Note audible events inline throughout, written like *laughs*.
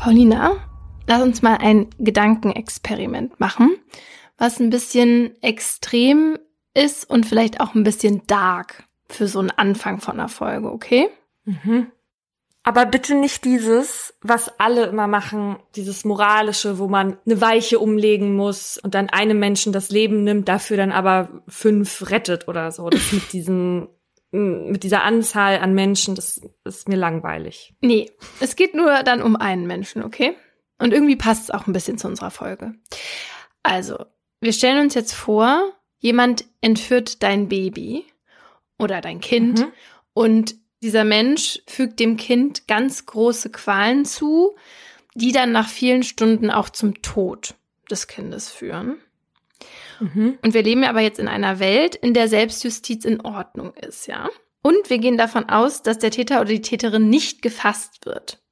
Paulina, lass uns mal ein Gedankenexperiment machen, was ein bisschen extrem ist und vielleicht auch ein bisschen dark für so einen Anfang von einer Folge, okay? Mhm. Aber bitte nicht dieses, was alle immer machen, dieses moralische, wo man eine Weiche umlegen muss und dann einem Menschen das Leben nimmt, dafür dann aber fünf rettet oder so. Das mit diesen mit dieser Anzahl an Menschen, das ist mir langweilig. Nee, es geht nur dann um einen Menschen, okay? Und irgendwie passt es auch ein bisschen zu unserer Folge. Also, wir stellen uns jetzt vor, jemand entführt dein Baby oder dein Kind mhm. und dieser Mensch fügt dem Kind ganz große Qualen zu, die dann nach vielen Stunden auch zum Tod des Kindes führen. Mhm. Und wir leben aber jetzt in einer Welt, in der Selbstjustiz in Ordnung ist, ja. Und wir gehen davon aus, dass der Täter oder die Täterin nicht gefasst wird.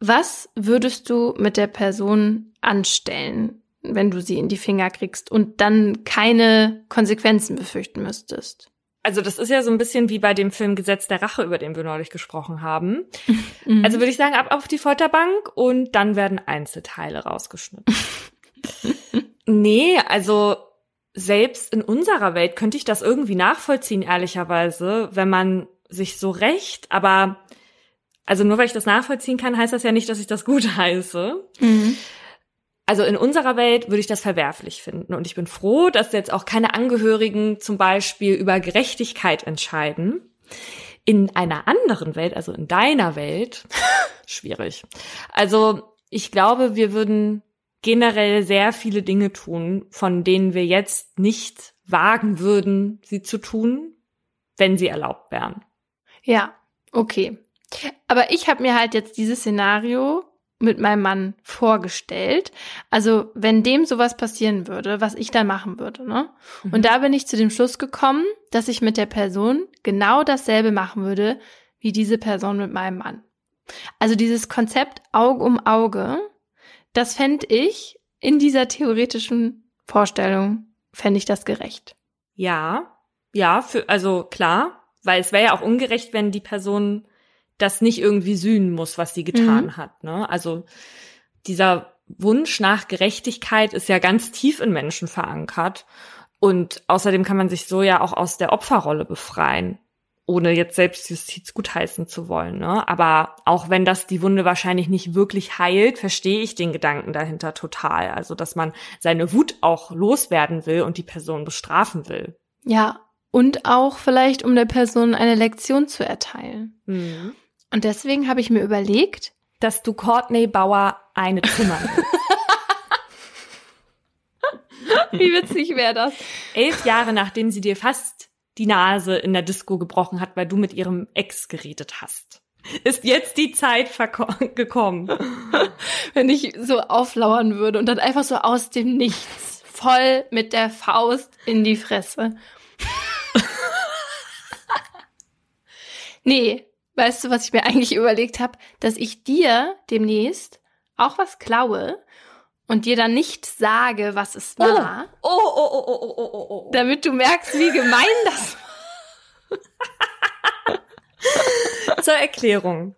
Was würdest du mit der Person anstellen, wenn du sie in die Finger kriegst und dann keine Konsequenzen befürchten müsstest? Also das ist ja so ein bisschen wie bei dem Film Gesetz der Rache, über den wir neulich gesprochen haben. Mhm. Also würde ich sagen, ab auf die Folterbank und dann werden Einzelteile rausgeschnitten. *laughs* nee, also selbst in unserer Welt könnte ich das irgendwie nachvollziehen, ehrlicherweise, wenn man sich so recht, aber also nur weil ich das nachvollziehen kann, heißt das ja nicht, dass ich das gut *laughs* heiße. Mhm. Also in unserer Welt würde ich das verwerflich finden. Und ich bin froh, dass jetzt auch keine Angehörigen zum Beispiel über Gerechtigkeit entscheiden. In einer anderen Welt, also in deiner Welt, *laughs* schwierig. Also ich glaube, wir würden generell sehr viele Dinge tun, von denen wir jetzt nicht wagen würden, sie zu tun, wenn sie erlaubt wären. Ja, okay. Aber ich habe mir halt jetzt dieses Szenario mit meinem Mann vorgestellt. Also, wenn dem sowas passieren würde, was ich dann machen würde, ne? Mhm. Und da bin ich zu dem Schluss gekommen, dass ich mit der Person genau dasselbe machen würde, wie diese Person mit meinem Mann. Also dieses Konzept Auge um Auge, das fände ich in dieser theoretischen Vorstellung, fände ich das gerecht. Ja, ja, für, also klar, weil es wäre ja auch ungerecht, wenn die Person das nicht irgendwie sühnen muss, was sie getan mhm. hat. Ne? Also dieser Wunsch nach Gerechtigkeit ist ja ganz tief in Menschen verankert. Und außerdem kann man sich so ja auch aus der Opferrolle befreien, ohne jetzt Selbstjustiz gutheißen zu wollen. Ne? Aber auch wenn das die Wunde wahrscheinlich nicht wirklich heilt, verstehe ich den Gedanken dahinter total. Also, dass man seine Wut auch loswerden will und die Person bestrafen will. Ja, und auch vielleicht, um der Person eine Lektion zu erteilen. Mhm. Und deswegen habe ich mir überlegt, dass du Courtney Bauer eine Zimmer *laughs* *laughs* Wie witzig wäre das? Elf Jahre nachdem sie dir fast die Nase in der Disco gebrochen hat, weil du mit ihrem Ex geredet hast. Ist jetzt die Zeit *laughs* gekommen. *laughs* Wenn ich so auflauern würde und dann einfach so aus dem Nichts voll mit der Faust in die Fresse. *laughs* nee, Weißt du, was ich mir eigentlich überlegt habe? Dass ich dir demnächst auch was klaue und dir dann nicht sage, was es war. Oh, oh, oh, oh, oh, oh, oh, oh. Damit du merkst, wie gemein das war. *laughs* Zur Erklärung.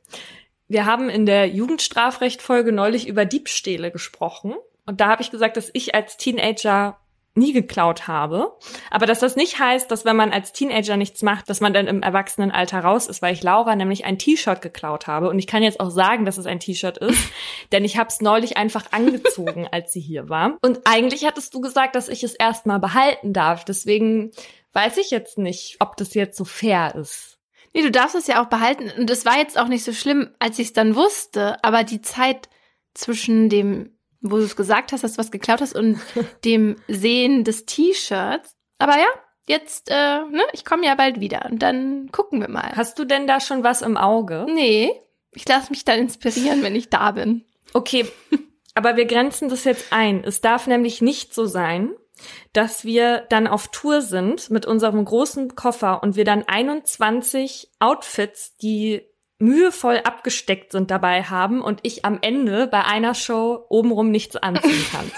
Wir haben in der Jugendstrafrechtfolge neulich über Diebstähle gesprochen. Und da habe ich gesagt, dass ich als Teenager nie geklaut habe. Aber dass das nicht heißt, dass wenn man als Teenager nichts macht, dass man dann im Erwachsenenalter raus ist, weil ich Laura nämlich ein T-Shirt geklaut habe. Und ich kann jetzt auch sagen, dass es ein T-Shirt ist, *laughs* denn ich habe es neulich einfach angezogen, als sie hier war. Und eigentlich hattest du gesagt, dass ich es erstmal behalten darf. Deswegen weiß ich jetzt nicht, ob das jetzt so fair ist. Nee, du darfst es ja auch behalten. Und es war jetzt auch nicht so schlimm, als ich es dann wusste. Aber die Zeit zwischen dem wo du es gesagt hast, dass du was geklaut hast und *laughs* dem Sehen des T-Shirts. Aber ja, jetzt, äh, ne, ich komme ja bald wieder und dann gucken wir mal. Hast du denn da schon was im Auge? Nee, ich lasse mich dann inspirieren, wenn ich da bin. Okay, aber wir grenzen das jetzt ein. Es darf nämlich nicht so sein, dass wir dann auf Tour sind mit unserem großen Koffer und wir dann 21 Outfits, die mühevoll abgesteckt sind dabei haben und ich am Ende bei einer Show obenrum nichts anziehen kann.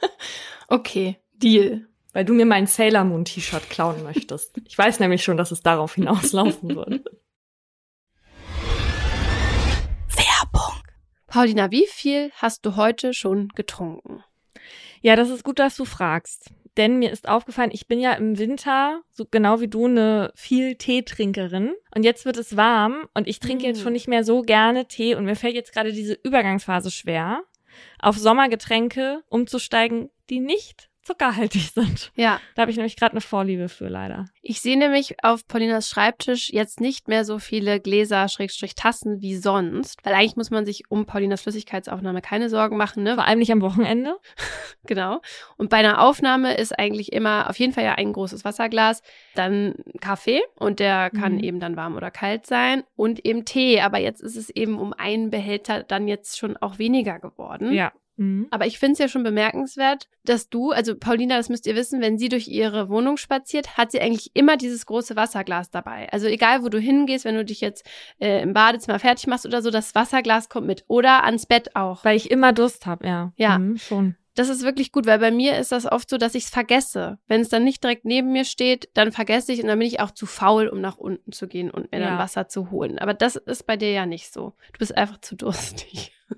*laughs* okay, Deal. Weil du mir mein Sailor Moon T-Shirt klauen möchtest. Ich weiß nämlich schon, dass es darauf hinauslaufen wird. Paulina, wie viel hast du heute schon getrunken? Ja, das ist gut, dass du fragst. Denn mir ist aufgefallen, ich bin ja im Winter, so genau wie du, eine viel Teetrinkerin. Und jetzt wird es warm und ich trinke mm. jetzt schon nicht mehr so gerne Tee und mir fällt jetzt gerade diese Übergangsphase schwer, auf Sommergetränke umzusteigen, die nicht zuckerhaltig sind. Ja. Da habe ich nämlich gerade eine Vorliebe für, leider. Ich sehe nämlich auf Paulinas Schreibtisch jetzt nicht mehr so viele Gläser, Schrägstrich Tassen wie sonst, weil eigentlich muss man sich um Paulinas Flüssigkeitsaufnahme keine Sorgen machen, ne? Vor allem nicht am Wochenende. Genau. Und bei einer Aufnahme ist eigentlich immer auf jeden Fall ja ein großes Wasserglas, dann Kaffee und der kann mhm. eben dann warm oder kalt sein und eben Tee, aber jetzt ist es eben um einen Behälter dann jetzt schon auch weniger geworden. Ja. Mhm. Aber ich finde es ja schon bemerkenswert, dass du, also Paulina, das müsst ihr wissen, wenn sie durch ihre Wohnung spaziert, hat sie eigentlich immer dieses große Wasserglas dabei. Also egal, wo du hingehst, wenn du dich jetzt äh, im Badezimmer fertig machst oder so, das Wasserglas kommt mit. Oder ans Bett auch. Weil ich immer Durst habe, ja. Ja. Mhm, schon. Das ist wirklich gut, weil bei mir ist das oft so, dass ich es vergesse. Wenn es dann nicht direkt neben mir steht, dann vergesse ich und dann bin ich auch zu faul, um nach unten zu gehen und mir ja. dann Wasser zu holen. Aber das ist bei dir ja nicht so. Du bist einfach zu durstig. *laughs*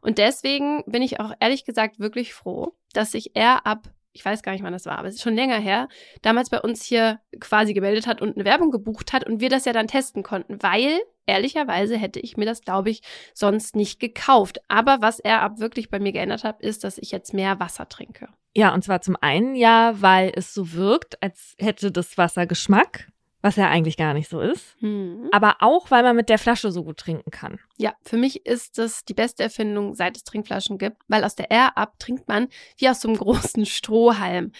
Und deswegen bin ich auch ehrlich gesagt wirklich froh, dass sich er ab, ich weiß gar nicht, wann das war, aber es ist schon länger her, damals bei uns hier quasi gemeldet hat und eine Werbung gebucht hat und wir das ja dann testen konnten, weil ehrlicherweise hätte ich mir das, glaube ich, sonst nicht gekauft. Aber was er ab wirklich bei mir geändert hat, ist, dass ich jetzt mehr Wasser trinke. Ja, und zwar zum einen ja, weil es so wirkt, als hätte das Wasser Geschmack was ja eigentlich gar nicht so ist. Hm. Aber auch, weil man mit der Flasche so gut trinken kann. Ja, für mich ist das die beste Erfindung, seit es Trinkflaschen gibt, weil aus der Air Up trinkt man wie aus so einem *laughs* großen Strohhalm.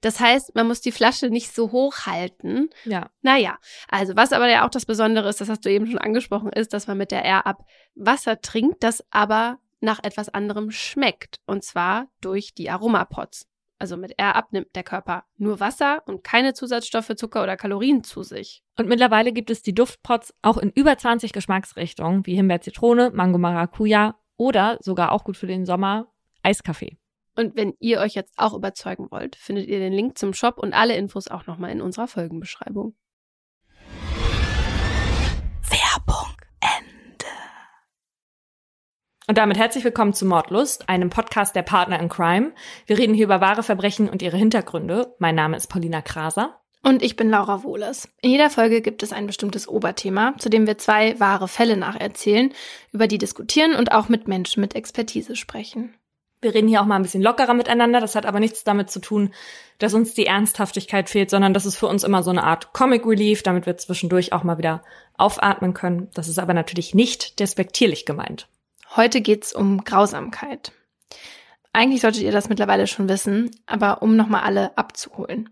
Das heißt, man muss die Flasche nicht so hoch halten. Ja. Naja, also was aber ja auch das Besondere ist, das hast du eben schon angesprochen, ist, dass man mit der Air Up Wasser trinkt, das aber nach etwas anderem schmeckt. Und zwar durch die Aromapots also mit R abnimmt der Körper nur Wasser und keine Zusatzstoffe, Zucker oder Kalorien zu sich. Und mittlerweile gibt es die Duftpots auch in über 20 Geschmacksrichtungen, wie Himbeer, Zitrone, Mango, Maracuja oder sogar auch gut für den Sommer Eiskaffee. Und wenn ihr euch jetzt auch überzeugen wollt, findet ihr den Link zum Shop und alle Infos auch nochmal in unserer Folgenbeschreibung. Und damit herzlich willkommen zu Mordlust, einem Podcast der Partner in Crime. Wir reden hier über wahre Verbrechen und ihre Hintergründe. Mein Name ist Paulina Kraser. Und ich bin Laura Wohlers. In jeder Folge gibt es ein bestimmtes Oberthema, zu dem wir zwei wahre Fälle nacherzählen, über die diskutieren und auch mit Menschen mit Expertise sprechen. Wir reden hier auch mal ein bisschen lockerer miteinander. Das hat aber nichts damit zu tun, dass uns die Ernsthaftigkeit fehlt, sondern das ist für uns immer so eine Art Comic Relief, damit wir zwischendurch auch mal wieder aufatmen können. Das ist aber natürlich nicht despektierlich gemeint. Heute geht's um Grausamkeit. Eigentlich solltet ihr das mittlerweile schon wissen, aber um nochmal alle abzuholen.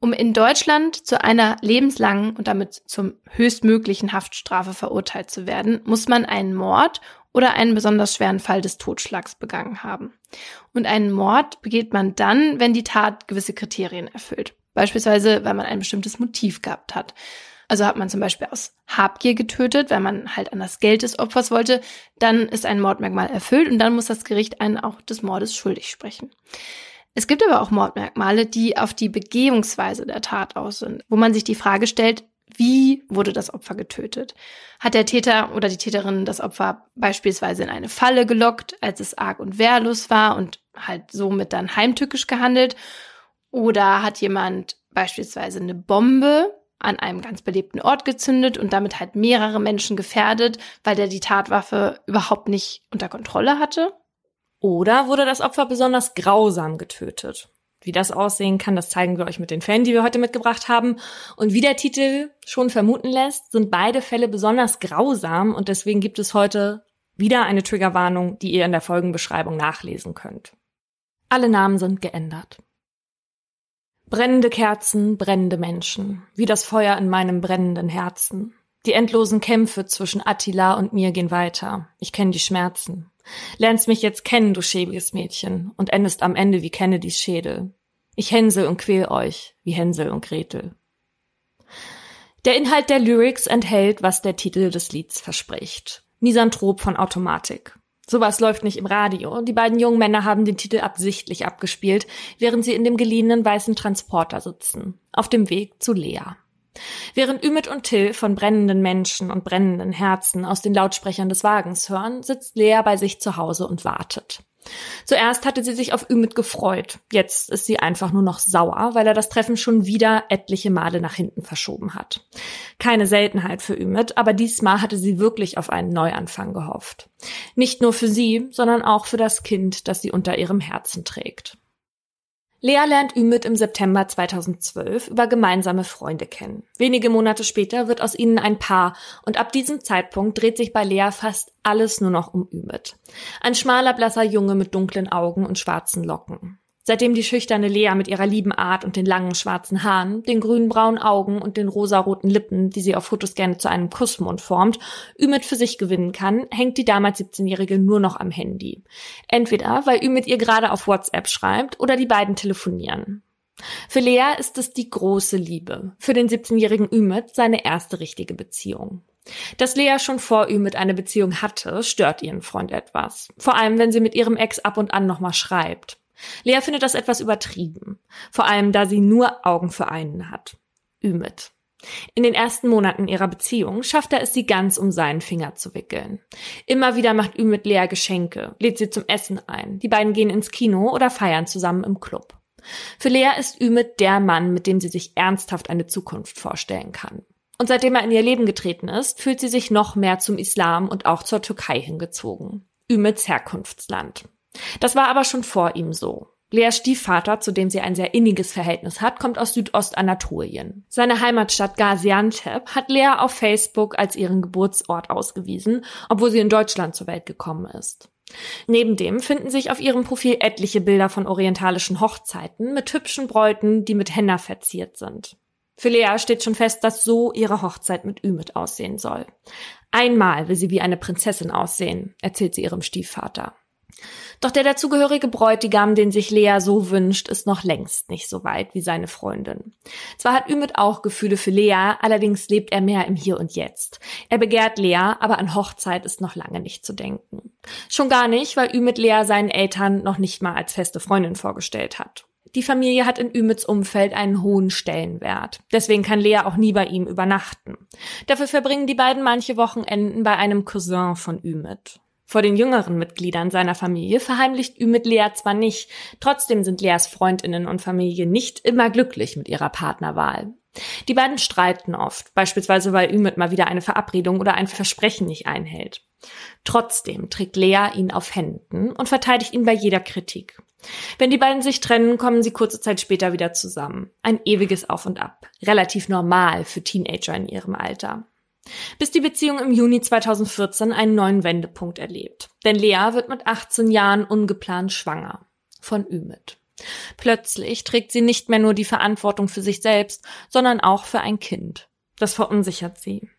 Um in Deutschland zu einer lebenslangen und damit zum höchstmöglichen Haftstrafe verurteilt zu werden, muss man einen Mord oder einen besonders schweren Fall des Totschlags begangen haben. Und einen Mord begeht man dann, wenn die Tat gewisse Kriterien erfüllt. Beispielsweise, weil man ein bestimmtes Motiv gehabt hat. Also hat man zum Beispiel aus Habgier getötet, weil man halt an das Geld des Opfers wollte, dann ist ein Mordmerkmal erfüllt und dann muss das Gericht einen auch des Mordes schuldig sprechen. Es gibt aber auch Mordmerkmale, die auf die Begehungsweise der Tat aus sind, wo man sich die Frage stellt, wie wurde das Opfer getötet? Hat der Täter oder die Täterin das Opfer beispielsweise in eine Falle gelockt, als es arg und wehrlos war und halt somit dann heimtückisch gehandelt? Oder hat jemand beispielsweise eine Bombe an einem ganz belebten Ort gezündet und damit halt mehrere Menschen gefährdet, weil der die Tatwaffe überhaupt nicht unter Kontrolle hatte. Oder wurde das Opfer besonders grausam getötet? Wie das aussehen kann, das zeigen wir euch mit den Fällen, die wir heute mitgebracht haben. Und wie der Titel schon vermuten lässt, sind beide Fälle besonders grausam und deswegen gibt es heute wieder eine Triggerwarnung, die ihr in der Folgenbeschreibung nachlesen könnt. Alle Namen sind geändert. Brennende Kerzen, brennende Menschen, wie das Feuer in meinem brennenden Herzen. Die endlosen Kämpfe zwischen Attila und mir gehen weiter. Ich kenne die Schmerzen. Lernst mich jetzt kennen, du schäbiges Mädchen, und endest am Ende wie Kennedys Schädel. Ich hänsel und quäl euch, wie Hänsel und Gretel. Der Inhalt der Lyrics enthält, was der Titel des Lieds verspricht. Misanthrop von Automatik. Sowas läuft nicht im Radio. Die beiden jungen Männer haben den Titel absichtlich abgespielt, während sie in dem geliehenen weißen Transporter sitzen, auf dem Weg zu Lea. Während Ümit und Till von brennenden Menschen und brennenden Herzen aus den Lautsprechern des Wagens hören, sitzt Lea bei sich zu Hause und wartet. Zuerst hatte sie sich auf Ümit gefreut. Jetzt ist sie einfach nur noch sauer, weil er das Treffen schon wieder etliche Male nach hinten verschoben hat. Keine Seltenheit für Ümit, aber diesmal hatte sie wirklich auf einen Neuanfang gehofft. Nicht nur für sie, sondern auch für das Kind, das sie unter ihrem Herzen trägt. Lea lernt Ümit im September 2012 über gemeinsame Freunde kennen. Wenige Monate später wird aus ihnen ein Paar und ab diesem Zeitpunkt dreht sich bei Lea fast alles nur noch um Ümit. Ein schmaler, blasser Junge mit dunklen Augen und schwarzen Locken. Seitdem die schüchterne Lea mit ihrer lieben Art und den langen schwarzen Haaren, den grün-braunen Augen und den rosaroten Lippen, die sie auf Fotos gerne zu einem Kussmund formt, Ümit für sich gewinnen kann, hängt die damals 17-Jährige nur noch am Handy. Entweder, weil Ümit ihr gerade auf WhatsApp schreibt oder die beiden telefonieren. Für Lea ist es die große Liebe. Für den 17-jährigen Ümit seine erste richtige Beziehung. Dass Lea schon vor Ümit eine Beziehung hatte, stört ihren Freund etwas. Vor allem, wenn sie mit ihrem Ex ab und an nochmal schreibt. Lea findet das etwas übertrieben, vor allem da sie nur Augen für einen hat. Ümit. In den ersten Monaten ihrer Beziehung schafft er es, sie ganz um seinen Finger zu wickeln. Immer wieder macht Ümit Lea Geschenke, lädt sie zum Essen ein. Die beiden gehen ins Kino oder feiern zusammen im Club. Für Lea ist Ümit der Mann, mit dem sie sich ernsthaft eine Zukunft vorstellen kann. Und seitdem er in ihr Leben getreten ist, fühlt sie sich noch mehr zum Islam und auch zur Türkei hingezogen. Ümits Herkunftsland. Das war aber schon vor ihm so. Leas Stiefvater, zu dem sie ein sehr inniges Verhältnis hat, kommt aus Südostanatolien. Seine Heimatstadt Gaziantep hat Lea auf Facebook als ihren Geburtsort ausgewiesen, obwohl sie in Deutschland zur Welt gekommen ist. Neben dem finden sich auf ihrem Profil etliche Bilder von orientalischen Hochzeiten mit hübschen Bräuten, die mit Henna verziert sind. Für Lea steht schon fest, dass so ihre Hochzeit mit Ümit aussehen soll. Einmal will sie wie eine Prinzessin aussehen, erzählt sie ihrem Stiefvater. Doch der dazugehörige Bräutigam, den sich Lea so wünscht, ist noch längst nicht so weit wie seine Freundin. Zwar hat Ümit auch Gefühle für Lea, allerdings lebt er mehr im Hier und Jetzt. Er begehrt Lea, aber an Hochzeit ist noch lange nicht zu denken. Schon gar nicht, weil Ümit Lea seinen Eltern noch nicht mal als feste Freundin vorgestellt hat. Die Familie hat in Ümits Umfeld einen hohen Stellenwert. Deswegen kann Lea auch nie bei ihm übernachten. Dafür verbringen die beiden manche Wochenenden bei einem Cousin von Ümit. Vor den jüngeren Mitgliedern seiner Familie verheimlicht Ümit Lea zwar nicht, trotzdem sind Leas Freundinnen und Familie nicht immer glücklich mit ihrer Partnerwahl. Die beiden streiten oft, beispielsweise weil Ümit mal wieder eine Verabredung oder ein Versprechen nicht einhält. Trotzdem trägt Lea ihn auf Händen und verteidigt ihn bei jeder Kritik. Wenn die beiden sich trennen, kommen sie kurze Zeit später wieder zusammen. Ein ewiges Auf und Ab. Relativ normal für Teenager in ihrem Alter bis die Beziehung im Juni 2014 einen neuen Wendepunkt erlebt. Denn Lea wird mit 18 Jahren ungeplant schwanger von Ümit. Plötzlich trägt sie nicht mehr nur die Verantwortung für sich selbst, sondern auch für ein Kind. Das verunsichert sie.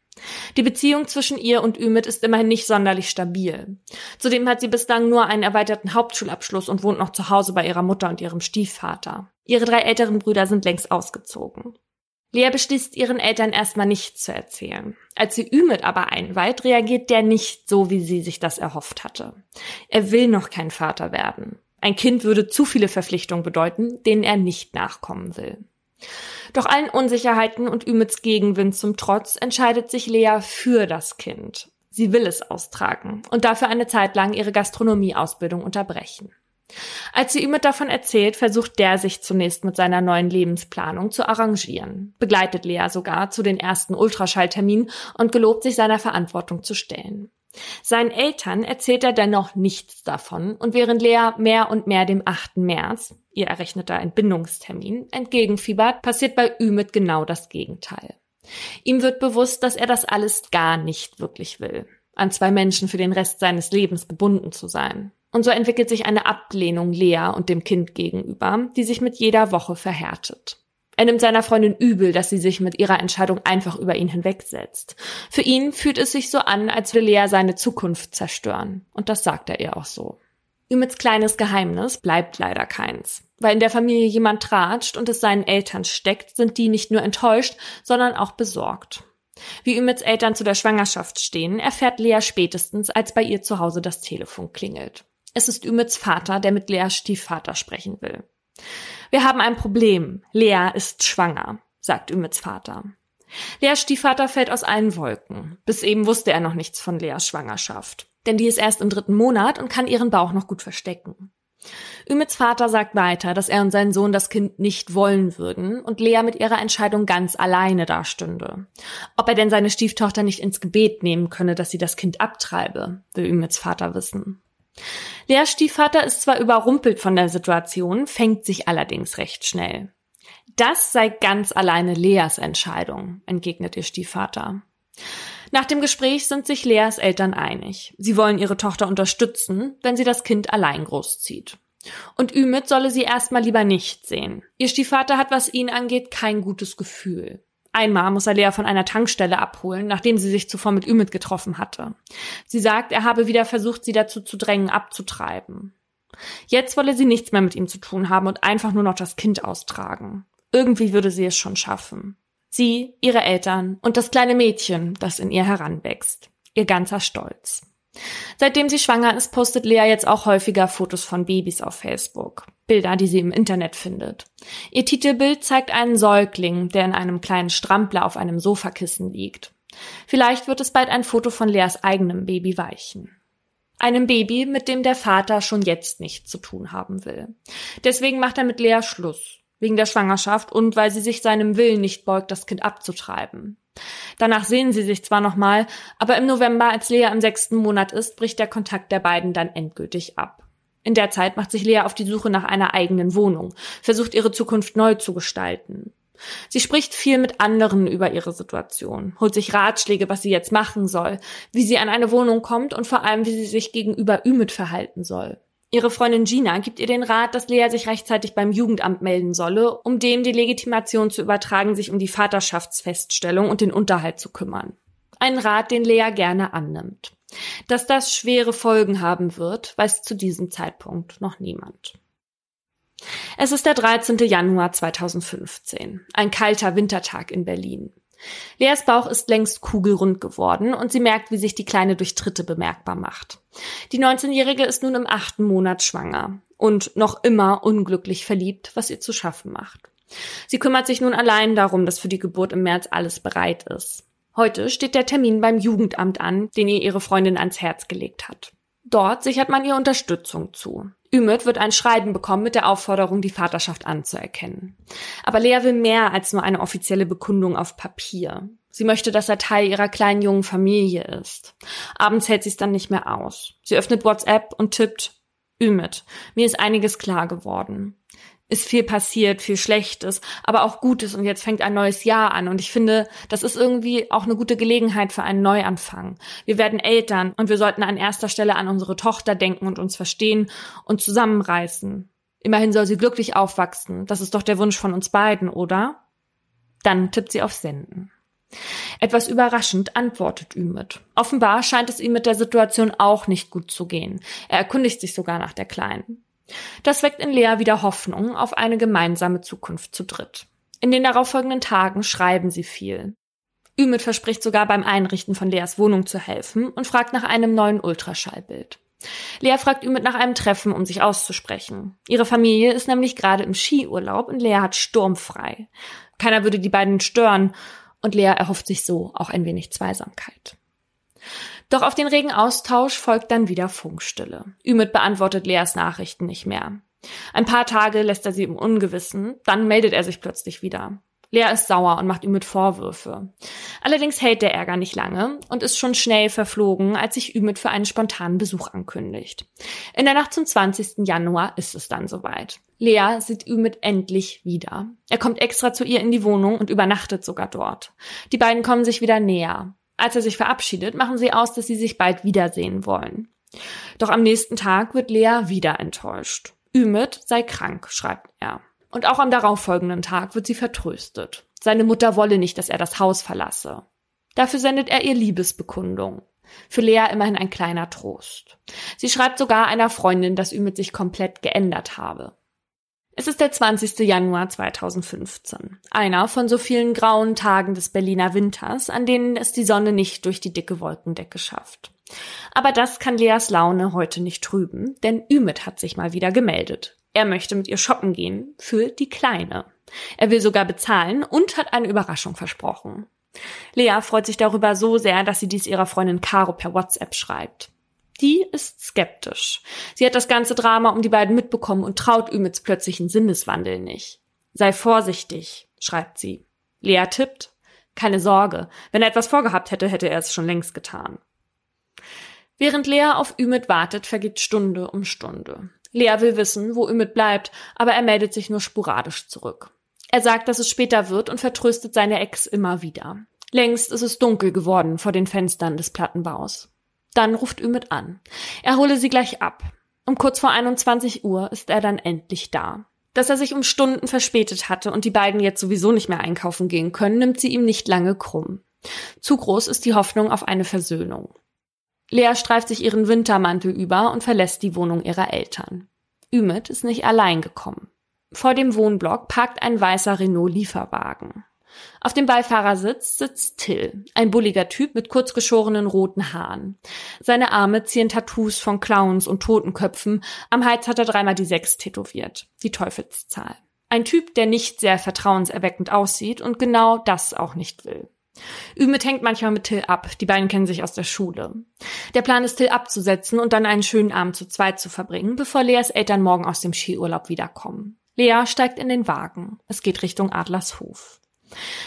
Die Beziehung zwischen ihr und Ümit ist immerhin nicht sonderlich stabil. Zudem hat sie bislang nur einen erweiterten Hauptschulabschluss und wohnt noch zu Hause bei ihrer Mutter und ihrem Stiefvater. Ihre drei älteren Brüder sind längst ausgezogen. Lea beschließt, ihren Eltern erstmal nichts zu erzählen. Als sie Ümit aber einweiht, reagiert der nicht so, wie sie sich das erhofft hatte. Er will noch kein Vater werden. Ein Kind würde zu viele Verpflichtungen bedeuten, denen er nicht nachkommen will. Doch allen Unsicherheiten und Ümits Gegenwind zum Trotz entscheidet sich Lea für das Kind. Sie will es austragen und dafür eine Zeit lang ihre Gastronomieausbildung unterbrechen. Als sie ihm davon erzählt, versucht der sich zunächst mit seiner neuen Lebensplanung zu arrangieren, begleitet Lea sogar zu den ersten Ultraschallterminen und gelobt sich seiner Verantwortung zu stellen. Seinen Eltern erzählt er dennoch nichts davon und während Lea mehr und mehr dem 8. März, ihr errechneter Entbindungstermin, entgegenfiebert, passiert bei Ümit genau das Gegenteil. Ihm wird bewusst, dass er das alles gar nicht wirklich will, an zwei Menschen für den Rest seines Lebens gebunden zu sein. Und so entwickelt sich eine Ablehnung Lea und dem Kind gegenüber, die sich mit jeder Woche verhärtet. Er nimmt seiner Freundin übel, dass sie sich mit ihrer Entscheidung einfach über ihn hinwegsetzt. Für ihn fühlt es sich so an, als will Lea seine Zukunft zerstören. Und das sagt er ihr auch so. Ümits kleines Geheimnis bleibt leider keins. Weil in der Familie jemand tratscht und es seinen Eltern steckt, sind die nicht nur enttäuscht, sondern auch besorgt. Wie Ümits Eltern zu der Schwangerschaft stehen, erfährt Lea spätestens, als bei ihr zu Hause das Telefon klingelt. Es ist Ümits Vater, der mit Leas Stiefvater sprechen will. Wir haben ein Problem. Lea ist schwanger, sagt Ümits Vater. Leas Stiefvater fällt aus allen Wolken. Bis eben wusste er noch nichts von Leas Schwangerschaft. Denn die ist erst im dritten Monat und kann ihren Bauch noch gut verstecken. Ümits Vater sagt weiter, dass er und sein Sohn das Kind nicht wollen würden und Lea mit ihrer Entscheidung ganz alleine dastünde. Ob er denn seine Stieftochter nicht ins Gebet nehmen könne, dass sie das Kind abtreibe, will Ümits Vater wissen. Leas Stiefvater ist zwar überrumpelt von der Situation, fängt sich allerdings recht schnell. Das sei ganz alleine Leas Entscheidung, entgegnet ihr Stiefvater. Nach dem Gespräch sind sich Leas Eltern einig. Sie wollen ihre Tochter unterstützen, wenn sie das Kind allein großzieht. Und Ümit solle sie erstmal lieber nicht sehen. Ihr Stiefvater hat, was ihn angeht, kein gutes Gefühl. Einmal muss er Lea von einer Tankstelle abholen, nachdem sie sich zuvor mit Ümit getroffen hatte. Sie sagt, er habe wieder versucht, sie dazu zu drängen, abzutreiben. Jetzt wolle sie nichts mehr mit ihm zu tun haben und einfach nur noch das Kind austragen. Irgendwie würde sie es schon schaffen. Sie, ihre Eltern und das kleine Mädchen, das in ihr heranwächst. Ihr ganzer Stolz. Seitdem sie schwanger ist, postet Lea jetzt auch häufiger Fotos von Babys auf Facebook. Bilder, die sie im Internet findet. Ihr Titelbild zeigt einen Säugling, der in einem kleinen Strampler auf einem Sofakissen liegt. Vielleicht wird es bald ein Foto von Leas eigenem Baby weichen. Einem Baby, mit dem der Vater schon jetzt nichts zu tun haben will. Deswegen macht er mit Lea Schluss. Wegen der Schwangerschaft und weil sie sich seinem Willen nicht beugt, das Kind abzutreiben. Danach sehen sie sich zwar nochmal, aber im November, als Lea im sechsten Monat ist, bricht der Kontakt der beiden dann endgültig ab. In der Zeit macht sich Lea auf die Suche nach einer eigenen Wohnung, versucht ihre Zukunft neu zu gestalten. Sie spricht viel mit anderen über ihre Situation, holt sich Ratschläge, was sie jetzt machen soll, wie sie an eine Wohnung kommt und vor allem, wie sie sich gegenüber Ümit verhalten soll. Ihre Freundin Gina gibt ihr den Rat, dass Lea sich rechtzeitig beim Jugendamt melden solle, um dem die Legitimation zu übertragen, sich um die Vaterschaftsfeststellung und den Unterhalt zu kümmern. Ein Rat, den Lea gerne annimmt. Dass das schwere Folgen haben wird, weiß zu diesem Zeitpunkt noch niemand. Es ist der 13. Januar 2015, ein kalter Wintertag in Berlin. Leas Bauch ist längst kugelrund geworden und sie merkt, wie sich die Kleine durch Tritte bemerkbar macht. Die 19-Jährige ist nun im achten Monat schwanger und noch immer unglücklich verliebt, was ihr zu schaffen macht. Sie kümmert sich nun allein darum, dass für die Geburt im März alles bereit ist. Heute steht der Termin beim Jugendamt an, den ihr ihre Freundin ans Herz gelegt hat. Dort sichert man ihr Unterstützung zu. Ümit wird ein Schreiben bekommen mit der Aufforderung, die Vaterschaft anzuerkennen. Aber Lea will mehr als nur eine offizielle Bekundung auf Papier. Sie möchte, dass er Teil ihrer kleinen jungen Familie ist. Abends hält sie es dann nicht mehr aus. Sie öffnet WhatsApp und tippt Ümit. Mir ist einiges klar geworden ist viel passiert, viel Schlechtes, aber auch Gutes und jetzt fängt ein neues Jahr an und ich finde, das ist irgendwie auch eine gute Gelegenheit für einen Neuanfang. Wir werden Eltern und wir sollten an erster Stelle an unsere Tochter denken und uns verstehen und zusammenreißen. Immerhin soll sie glücklich aufwachsen. Das ist doch der Wunsch von uns beiden, oder? Dann tippt sie auf Senden. Etwas überraschend antwortet Ümit. Offenbar scheint es ihm mit der Situation auch nicht gut zu gehen. Er erkundigt sich sogar nach der Kleinen. Das weckt in Lea wieder Hoffnung auf eine gemeinsame Zukunft zu dritt. In den darauffolgenden Tagen schreiben sie viel. Ümit verspricht sogar beim Einrichten von Leas Wohnung zu helfen und fragt nach einem neuen Ultraschallbild. Lea fragt Ümit nach einem Treffen, um sich auszusprechen. Ihre Familie ist nämlich gerade im Skiurlaub und Lea hat sturmfrei. Keiner würde die beiden stören und Lea erhofft sich so auch ein wenig Zweisamkeit. Doch auf den regen Austausch folgt dann wieder Funkstille. Ümit beantwortet Leas Nachrichten nicht mehr. Ein paar Tage lässt er sie im Ungewissen, dann meldet er sich plötzlich wieder. Lea ist sauer und macht ihm mit Vorwürfe. Allerdings hält der Ärger nicht lange und ist schon schnell verflogen, als sich Ümit für einen spontanen Besuch ankündigt. In der Nacht zum 20. Januar ist es dann soweit. Lea sieht Ümit endlich wieder. Er kommt extra zu ihr in die Wohnung und übernachtet sogar dort. Die beiden kommen sich wieder näher. Als er sich verabschiedet, machen sie aus, dass sie sich bald wiedersehen wollen. Doch am nächsten Tag wird Lea wieder enttäuscht. Ümit sei krank, schreibt er. Und auch am darauffolgenden Tag wird sie vertröstet. Seine Mutter wolle nicht, dass er das Haus verlasse. Dafür sendet er ihr Liebesbekundung. Für Lea immerhin ein kleiner Trost. Sie schreibt sogar einer Freundin, dass Ümit sich komplett geändert habe. Es ist der 20. Januar 2015. Einer von so vielen grauen Tagen des Berliner Winters, an denen es die Sonne nicht durch die dicke Wolkendecke schafft. Aber das kann Leas Laune heute nicht trüben, denn Ümit hat sich mal wieder gemeldet. Er möchte mit ihr shoppen gehen für die Kleine. Er will sogar bezahlen und hat eine Überraschung versprochen. Lea freut sich darüber so sehr, dass sie dies ihrer Freundin Caro per WhatsApp schreibt. Die ist skeptisch. Sie hat das ganze Drama um die beiden mitbekommen und traut Ümits plötzlichen Sinneswandel nicht. Sei vorsichtig, schreibt sie. Lea tippt. Keine Sorge. Wenn er etwas vorgehabt hätte, hätte er es schon längst getan. Während Lea auf Ümit wartet, vergeht Stunde um Stunde. Lea will wissen, wo Ümit bleibt, aber er meldet sich nur sporadisch zurück. Er sagt, dass es später wird und vertröstet seine Ex immer wieder. Längst ist es dunkel geworden vor den Fenstern des Plattenbaus. Dann ruft Ümit an. Er hole sie gleich ab. Um kurz vor 21 Uhr ist er dann endlich da. Dass er sich um Stunden verspätet hatte und die beiden jetzt sowieso nicht mehr einkaufen gehen können, nimmt sie ihm nicht lange krumm. Zu groß ist die Hoffnung auf eine Versöhnung. Lea streift sich ihren Wintermantel über und verlässt die Wohnung ihrer Eltern. Ümit ist nicht allein gekommen. Vor dem Wohnblock parkt ein weißer Renault-Lieferwagen. Auf dem Beifahrersitz sitzt Till, ein bulliger Typ mit kurzgeschorenen roten Haaren. Seine Arme ziehen Tattoos von Clowns und Totenköpfen. Am Hals hat er dreimal die Sechs tätowiert, die Teufelszahl. Ein Typ, der nicht sehr vertrauenserweckend aussieht und genau das auch nicht will. Ümit hängt manchmal mit Till ab, die beiden kennen sich aus der Schule. Der Plan ist, Till abzusetzen und dann einen schönen Abend zu zweit zu verbringen, bevor Leas Eltern morgen aus dem Skiurlaub wiederkommen. Lea steigt in den Wagen. Es geht Richtung Adlershof.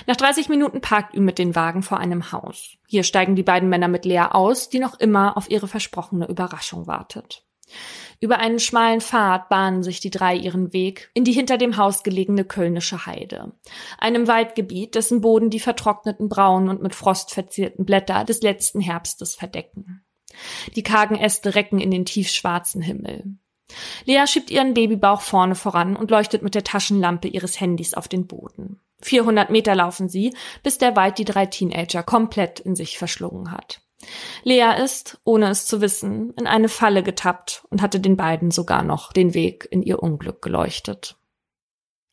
Nach 30 Minuten parkt Ü mit den Wagen vor einem Haus. Hier steigen die beiden Männer mit Lea aus, die noch immer auf ihre versprochene Überraschung wartet. Über einen schmalen Pfad bahnen sich die drei ihren Weg in die hinter dem Haus gelegene Kölnische Heide, einem Waldgebiet, dessen Boden die vertrockneten braunen und mit Frost verzierten Blätter des letzten Herbstes verdecken. Die kargen Äste recken in den tiefschwarzen Himmel. Lea schiebt ihren Babybauch vorne voran und leuchtet mit der Taschenlampe ihres Handys auf den Boden. 400 Meter laufen sie, bis der Wald die drei Teenager komplett in sich verschlungen hat. Lea ist, ohne es zu wissen, in eine Falle getappt und hatte den beiden sogar noch den Weg in ihr Unglück geleuchtet.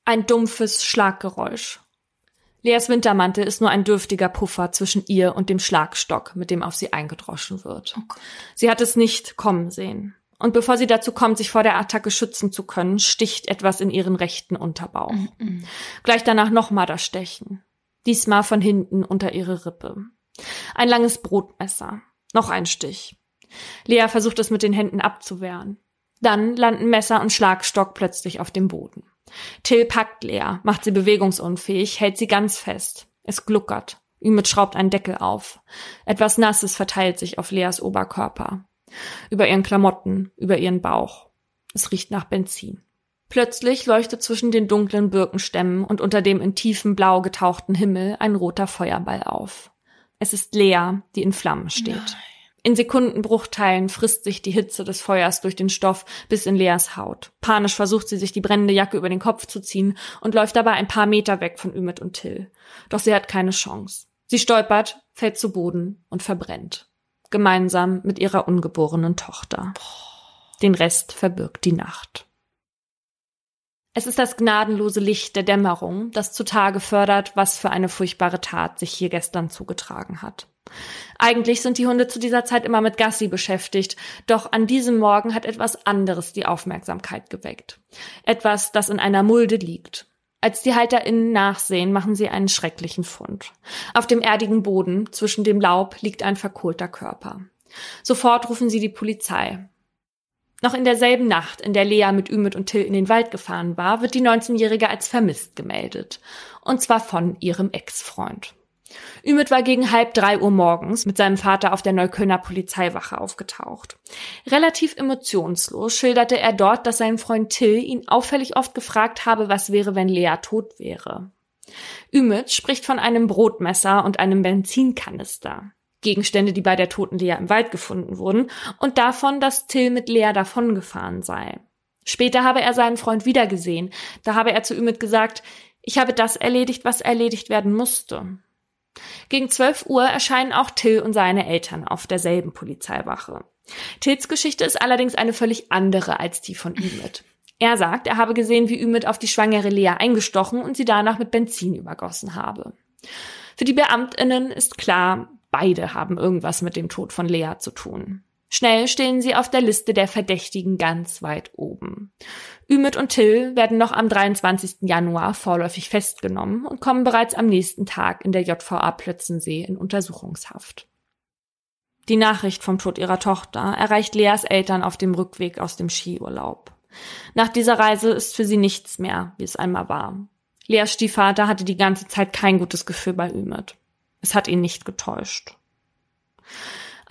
Ein dumpfes Schlaggeräusch. Leas Wintermantel ist nur ein dürftiger Puffer zwischen ihr und dem Schlagstock, mit dem auf sie eingedroschen wird. Okay. Sie hat es nicht kommen sehen. Und bevor sie dazu kommt, sich vor der Attacke schützen zu können, sticht etwas in ihren rechten Unterbauch. -mm. Gleich danach nochmal das Stechen. Diesmal von hinten unter ihre Rippe. Ein langes Brotmesser. Noch ein Stich. Lea versucht es mit den Händen abzuwehren. Dann landen Messer und Schlagstock plötzlich auf dem Boden. Till packt Lea, macht sie bewegungsunfähig, hält sie ganz fest. Es gluckert. Ümit schraubt einen Deckel auf. Etwas Nasses verteilt sich auf Leas Oberkörper über ihren Klamotten, über ihren Bauch. Es riecht nach Benzin. Plötzlich leuchtet zwischen den dunklen Birkenstämmen und unter dem in tiefem Blau getauchten Himmel ein roter Feuerball auf. Es ist Lea, die in Flammen steht. Nein. In Sekundenbruchteilen frisst sich die Hitze des Feuers durch den Stoff bis in Leas Haut. Panisch versucht sie sich die brennende Jacke über den Kopf zu ziehen und läuft dabei ein paar Meter weg von Ümit und Till. Doch sie hat keine Chance. Sie stolpert, fällt zu Boden und verbrennt gemeinsam mit ihrer ungeborenen Tochter. Den Rest verbirgt die Nacht. Es ist das gnadenlose Licht der Dämmerung, das zutage fördert, was für eine furchtbare Tat sich hier gestern zugetragen hat. Eigentlich sind die Hunde zu dieser Zeit immer mit Gassi beschäftigt, doch an diesem Morgen hat etwas anderes die Aufmerksamkeit geweckt. Etwas, das in einer Mulde liegt. Als die HalterInnen nachsehen, machen sie einen schrecklichen Fund. Auf dem erdigen Boden zwischen dem Laub liegt ein verkohlter Körper. Sofort rufen sie die Polizei. Noch in derselben Nacht, in der Lea mit Ümit und Till in den Wald gefahren war, wird die 19-Jährige als vermisst gemeldet. Und zwar von ihrem Ex-Freund. Ümit war gegen halb drei Uhr morgens mit seinem Vater auf der Neuköllner Polizeiwache aufgetaucht. Relativ emotionslos schilderte er dort, dass sein Freund Till ihn auffällig oft gefragt habe, was wäre, wenn Lea tot wäre. Ümit spricht von einem Brotmesser und einem Benzinkanister. Gegenstände, die bei der toten Lea im Wald gefunden wurden, und davon, dass Till mit Lea davongefahren sei. Später habe er seinen Freund wiedergesehen. Da habe er zu Ümit gesagt, ich habe das erledigt, was erledigt werden musste. Gegen 12 Uhr erscheinen auch Till und seine Eltern auf derselben Polizeiwache. Tills Geschichte ist allerdings eine völlig andere als die von Ümit. Er sagt, er habe gesehen, wie Ümit auf die schwangere Lea eingestochen und sie danach mit Benzin übergossen habe. Für die Beamtinnen ist klar, beide haben irgendwas mit dem Tod von Lea zu tun. Schnell stehen sie auf der Liste der Verdächtigen ganz weit oben. Ümit und Till werden noch am 23. Januar vorläufig festgenommen und kommen bereits am nächsten Tag in der JVA Plötzensee in Untersuchungshaft. Die Nachricht vom Tod ihrer Tochter erreicht Leas Eltern auf dem Rückweg aus dem Skiurlaub. Nach dieser Reise ist für sie nichts mehr, wie es einmal war. Leas Stiefvater hatte die ganze Zeit kein gutes Gefühl bei Ümit. Es hat ihn nicht getäuscht.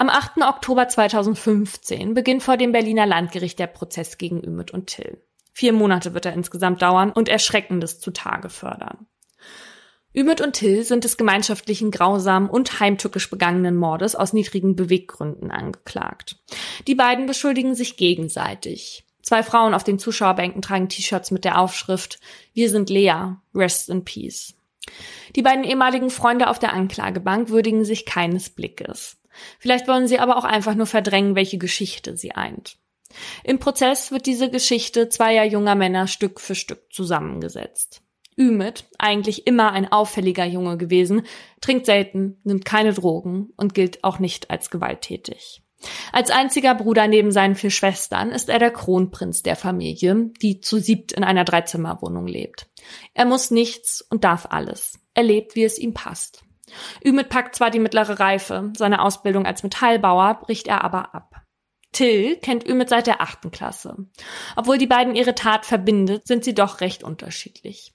Am 8. Oktober 2015 beginnt vor dem Berliner Landgericht der Prozess gegen Ümit und Till. Vier Monate wird er insgesamt dauern und Erschreckendes zutage fördern. Ümit und Till sind des gemeinschaftlichen grausamen und heimtückisch begangenen Mordes aus niedrigen Beweggründen angeklagt. Die beiden beschuldigen sich gegenseitig. Zwei Frauen auf den Zuschauerbänken tragen T-Shirts mit der Aufschrift Wir sind Lea, Rest in Peace. Die beiden ehemaligen Freunde auf der Anklagebank würdigen sich keines Blickes. Vielleicht wollen sie aber auch einfach nur verdrängen, welche Geschichte sie eint. Im Prozess wird diese Geschichte zweier junger Männer Stück für Stück zusammengesetzt. Ümit, eigentlich immer ein auffälliger Junge gewesen, trinkt selten, nimmt keine Drogen und gilt auch nicht als gewalttätig. Als einziger Bruder neben seinen vier Schwestern ist er der Kronprinz der Familie, die zu siebt in einer Dreizimmerwohnung lebt. Er muss nichts und darf alles. Er lebt, wie es ihm passt. Ümit packt zwar die mittlere Reife, seine Ausbildung als Metallbauer bricht er aber ab. Till kennt Ümit seit der achten Klasse. Obwohl die beiden ihre Tat verbindet, sind sie doch recht unterschiedlich.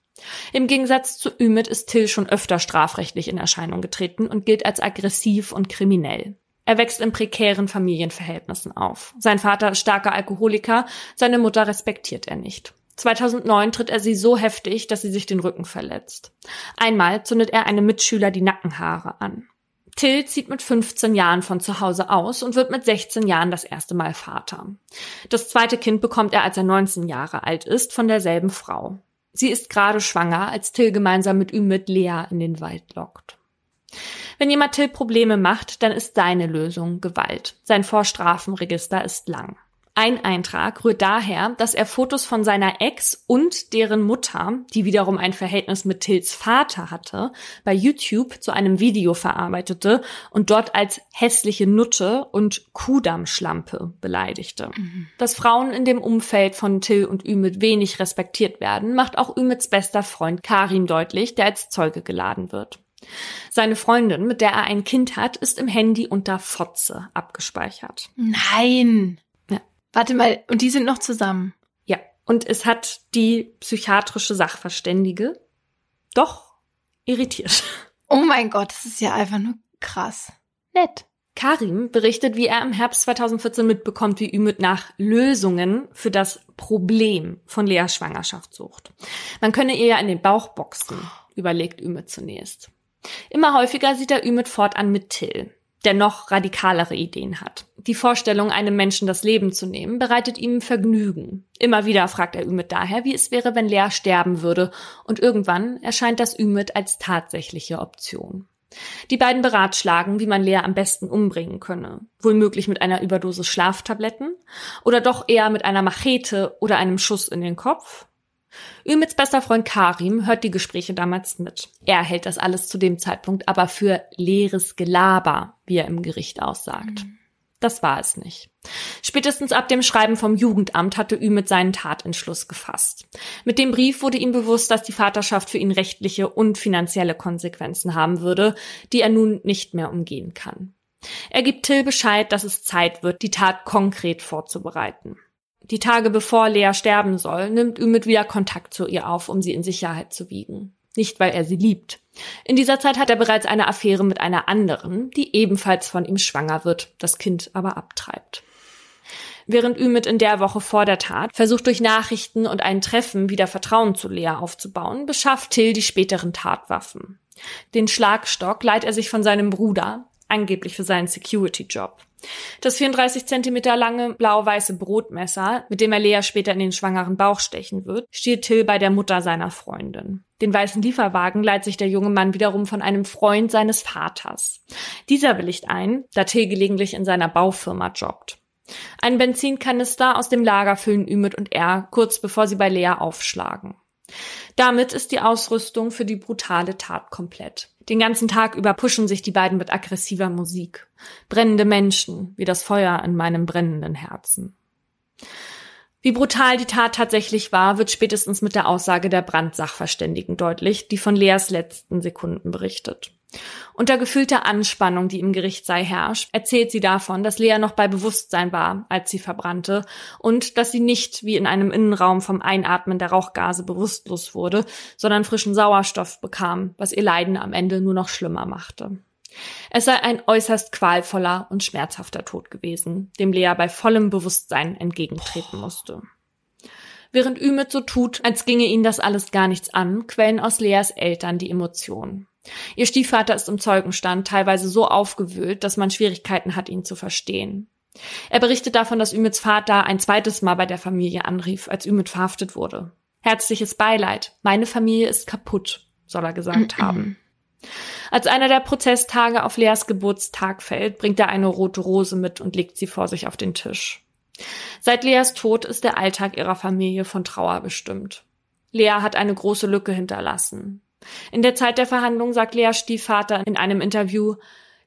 Im Gegensatz zu Ümit ist Till schon öfter strafrechtlich in Erscheinung getreten und gilt als aggressiv und kriminell. Er wächst in prekären Familienverhältnissen auf. Sein Vater ist starker Alkoholiker, seine Mutter respektiert er nicht. 2009 tritt er sie so heftig, dass sie sich den Rücken verletzt. Einmal zündet er einem Mitschüler die Nackenhaare an. Till zieht mit 15 Jahren von zu Hause aus und wird mit 16 Jahren das erste Mal Vater. Das zweite Kind bekommt er, als er 19 Jahre alt ist, von derselben Frau. Sie ist gerade schwanger, als Till gemeinsam mit Ümit Lea in den Wald lockt. Wenn jemand Till Probleme macht, dann ist seine Lösung Gewalt. Sein Vorstrafenregister ist lang. Ein Eintrag rührt daher, dass er Fotos von seiner Ex und deren Mutter, die wiederum ein Verhältnis mit Tills Vater hatte, bei YouTube zu einem Video verarbeitete und dort als hässliche Nutte und Kudammschlampe beleidigte. Mhm. Dass Frauen in dem Umfeld von Till und Ümit wenig respektiert werden, macht auch Ümits bester Freund Karim deutlich, der als Zeuge geladen wird. Seine Freundin, mit der er ein Kind hat, ist im Handy unter Fotze abgespeichert. Nein! Warte mal, und die sind noch zusammen? Ja. Und es hat die psychiatrische Sachverständige doch irritiert. Oh mein Gott, das ist ja einfach nur krass. Nett. Karim berichtet, wie er im Herbst 2014 mitbekommt, wie Ümit nach Lösungen für das Problem von Leas Schwangerschaft sucht. Man könne ihr ja in den Bauch boxen, überlegt Ümit zunächst. Immer häufiger sieht er Ümit fortan mit Till der noch radikalere Ideen hat. Die Vorstellung, einem Menschen das Leben zu nehmen, bereitet ihm Vergnügen. Immer wieder fragt er Ümit daher, wie es wäre, wenn Lea sterben würde, und irgendwann erscheint das Ümit als tatsächliche Option. Die beiden beratschlagen, wie man Lea am besten umbringen könne. Wohl möglich mit einer Überdosis Schlaftabletten oder doch eher mit einer Machete oder einem Schuss in den Kopf Ümits bester Freund Karim hört die Gespräche damals mit. Er hält das alles zu dem Zeitpunkt aber für leeres Gelaber, wie er im Gericht aussagt. Mhm. Das war es nicht. Spätestens ab dem Schreiben vom Jugendamt hatte Ümit seinen Tatentschluss gefasst. Mit dem Brief wurde ihm bewusst, dass die Vaterschaft für ihn rechtliche und finanzielle Konsequenzen haben würde, die er nun nicht mehr umgehen kann. Er gibt Till Bescheid, dass es Zeit wird, die Tat konkret vorzubereiten. Die Tage bevor Lea sterben soll, nimmt Ümit wieder Kontakt zu ihr auf, um sie in Sicherheit zu wiegen. Nicht, weil er sie liebt. In dieser Zeit hat er bereits eine Affäre mit einer anderen, die ebenfalls von ihm schwanger wird, das Kind aber abtreibt. Während Ümit in der Woche vor der Tat versucht durch Nachrichten und ein Treffen wieder Vertrauen zu Lea aufzubauen, beschafft Till die späteren Tatwaffen. Den Schlagstock leiht er sich von seinem Bruder, angeblich für seinen Security-Job. Das 34 Zentimeter lange blau-weiße Brotmesser, mit dem er Lea später in den schwangeren Bauch stechen wird, steht Till bei der Mutter seiner Freundin. Den weißen Lieferwagen leiht sich der junge Mann wiederum von einem Freund seines Vaters. Dieser willigt ein, da Till gelegentlich in seiner Baufirma jobbt. Ein Benzinkanister aus dem Lager füllen Ümit und er, kurz bevor sie bei Lea aufschlagen. Damit ist die Ausrüstung für die brutale Tat komplett. Den ganzen Tag über pushen sich die beiden mit aggressiver Musik. Brennende Menschen, wie das Feuer in meinem brennenden Herzen. Wie brutal die Tat tatsächlich war, wird spätestens mit der Aussage der Brandsachverständigen deutlich, die von Leas letzten Sekunden berichtet. Unter gefühlter Anspannung, die im Gerichtssaal herrscht, erzählt sie davon, dass Lea noch bei Bewusstsein war, als sie verbrannte, und dass sie nicht wie in einem Innenraum vom Einatmen der Rauchgase bewusstlos wurde, sondern frischen Sauerstoff bekam, was ihr Leiden am Ende nur noch schlimmer machte. Es sei ein äußerst qualvoller und schmerzhafter Tod gewesen, dem Lea bei vollem Bewusstsein entgegentreten musste. Während Ümit so tut, als ginge ihn das alles gar nichts an, quellen aus Leas Eltern die Emotionen. Ihr Stiefvater ist im Zeugenstand teilweise so aufgewühlt, dass man Schwierigkeiten hat, ihn zu verstehen. Er berichtet davon, dass Ümits Vater ein zweites Mal bei der Familie anrief, als Ümit verhaftet wurde. Herzliches Beileid. Meine Familie ist kaputt, soll er gesagt haben. Als einer der Prozesstage auf Leas Geburtstag fällt, bringt er eine rote Rose mit und legt sie vor sich auf den Tisch. Seit Leas Tod ist der Alltag ihrer Familie von Trauer bestimmt. Lea hat eine große Lücke hinterlassen. In der Zeit der Verhandlung sagt Leas Stiefvater in einem Interview,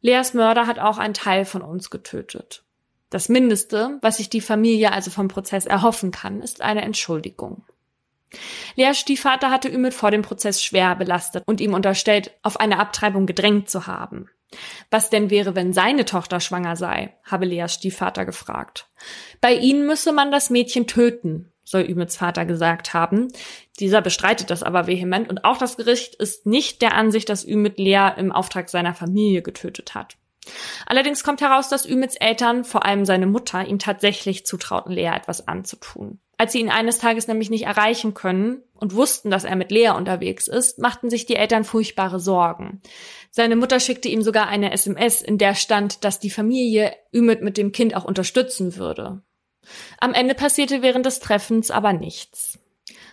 Leas Mörder hat auch einen Teil von uns getötet. Das Mindeste, was sich die Familie also vom Prozess erhoffen kann, ist eine Entschuldigung. Leas Stiefvater hatte Ümit vor dem Prozess schwer belastet und ihm unterstellt, auf eine Abtreibung gedrängt zu haben. Was denn wäre, wenn seine Tochter schwanger sei, habe Leas Stiefvater gefragt. Bei ihnen müsse man das Mädchen töten, soll Ümits Vater gesagt haben. Dieser bestreitet das aber vehement und auch das Gericht ist nicht der Ansicht, dass Ümit Lea im Auftrag seiner Familie getötet hat. Allerdings kommt heraus, dass Ümits Eltern, vor allem seine Mutter, ihm tatsächlich zutrauten, Lea etwas anzutun. Als sie ihn eines Tages nämlich nicht erreichen können und wussten, dass er mit Lea unterwegs ist, machten sich die Eltern furchtbare Sorgen. Seine Mutter schickte ihm sogar eine SMS, in der stand, dass die Familie Ümit mit dem Kind auch unterstützen würde. Am Ende passierte während des Treffens aber nichts.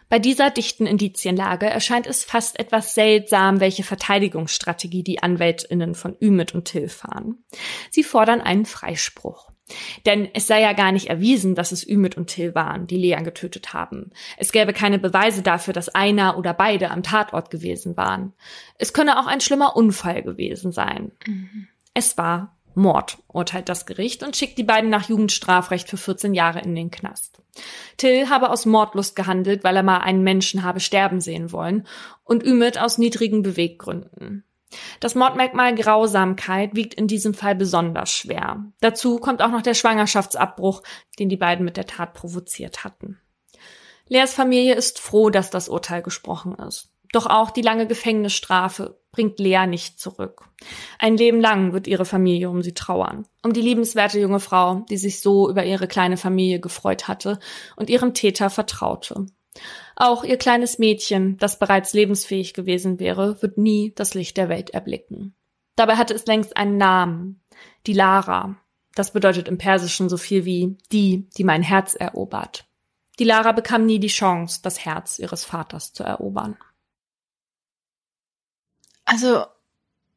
Bei dieser dichten Indizienlage erscheint es fast etwas seltsam, welche Verteidigungsstrategie die Anwältinnen von Ümit und Till fahren. Sie fordern einen Freispruch. Denn es sei ja gar nicht erwiesen, dass es Ümit und Till waren, die Lea getötet haben. Es gäbe keine Beweise dafür, dass einer oder beide am Tatort gewesen waren. Es könne auch ein schlimmer Unfall gewesen sein. Mhm. Es war Mord, urteilt das Gericht und schickt die beiden nach Jugendstrafrecht für 14 Jahre in den Knast. Till habe aus Mordlust gehandelt, weil er mal einen Menschen habe sterben sehen wollen und Ümit aus niedrigen Beweggründen. Das Mordmerkmal Grausamkeit wiegt in diesem Fall besonders schwer. Dazu kommt auch noch der Schwangerschaftsabbruch, den die beiden mit der Tat provoziert hatten. Leas Familie ist froh, dass das Urteil gesprochen ist. Doch auch die lange Gefängnisstrafe bringt Lea nicht zurück. Ein Leben lang wird ihre Familie um sie trauern. Um die liebenswerte junge Frau, die sich so über ihre kleine Familie gefreut hatte und ihrem Täter vertraute. Auch ihr kleines Mädchen, das bereits lebensfähig gewesen wäre, wird nie das Licht der Welt erblicken. Dabei hatte es längst einen Namen. Die Lara. Das bedeutet im Persischen so viel wie die, die mein Herz erobert. Die Lara bekam nie die Chance, das Herz ihres Vaters zu erobern. Also,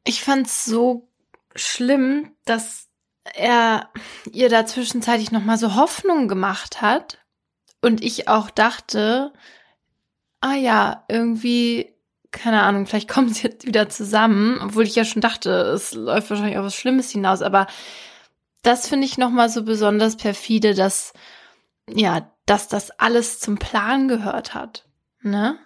ich fand's so schlimm, dass er ihr da zwischenzeitlich nochmal so Hoffnung gemacht hat. Und ich auch dachte, ah ja, irgendwie, keine Ahnung, vielleicht kommen sie jetzt wieder zusammen, obwohl ich ja schon dachte, es läuft wahrscheinlich auf was Schlimmes hinaus, aber das finde ich nochmal so besonders perfide, dass, ja, dass das alles zum Plan gehört hat, ne?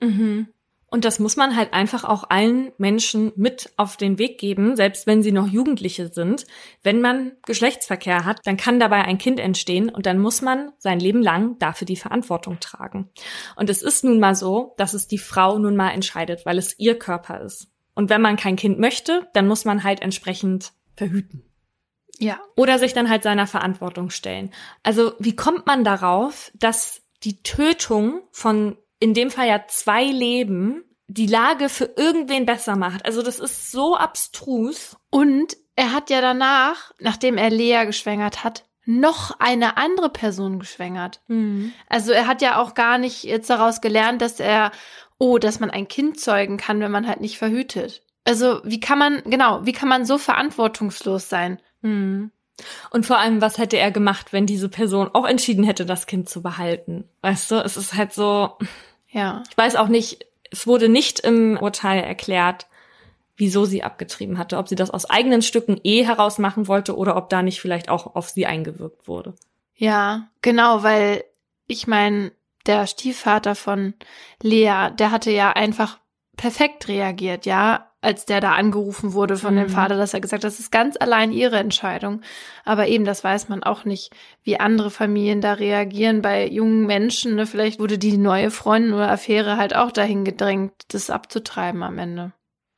Mhm. Und das muss man halt einfach auch allen Menschen mit auf den Weg geben, selbst wenn sie noch Jugendliche sind. Wenn man Geschlechtsverkehr hat, dann kann dabei ein Kind entstehen und dann muss man sein Leben lang dafür die Verantwortung tragen. Und es ist nun mal so, dass es die Frau nun mal entscheidet, weil es ihr Körper ist. Und wenn man kein Kind möchte, dann muss man halt entsprechend verhüten. Ja. Oder sich dann halt seiner Verantwortung stellen. Also wie kommt man darauf, dass die Tötung von in dem Fall ja zwei Leben die Lage für irgendwen besser macht. Also das ist so abstrus. Und er hat ja danach, nachdem er Lea geschwängert hat, noch eine andere Person geschwängert. Mhm. Also er hat ja auch gar nicht jetzt daraus gelernt, dass er, oh, dass man ein Kind zeugen kann, wenn man halt nicht verhütet. Also wie kann man, genau, wie kann man so verantwortungslos sein? Mhm. Und vor allem, was hätte er gemacht, wenn diese Person auch entschieden hätte, das Kind zu behalten? Weißt du, es ist halt so, Ja. Ich weiß auch nicht, es wurde nicht im Urteil erklärt, wieso sie abgetrieben hatte, ob sie das aus eigenen Stücken eh heraus machen wollte oder ob da nicht vielleicht auch auf sie eingewirkt wurde. Ja, genau, weil ich meine, der Stiefvater von Lea, der hatte ja einfach perfekt reagiert, ja, als der da angerufen wurde von mhm. dem Vater, dass er gesagt hat, das ist ganz allein ihre Entscheidung. Aber eben, das weiß man auch nicht, wie andere Familien da reagieren bei jungen Menschen. Ne? Vielleicht wurde die neue Freundin oder Affäre halt auch dahin gedrängt, das abzutreiben am Ende.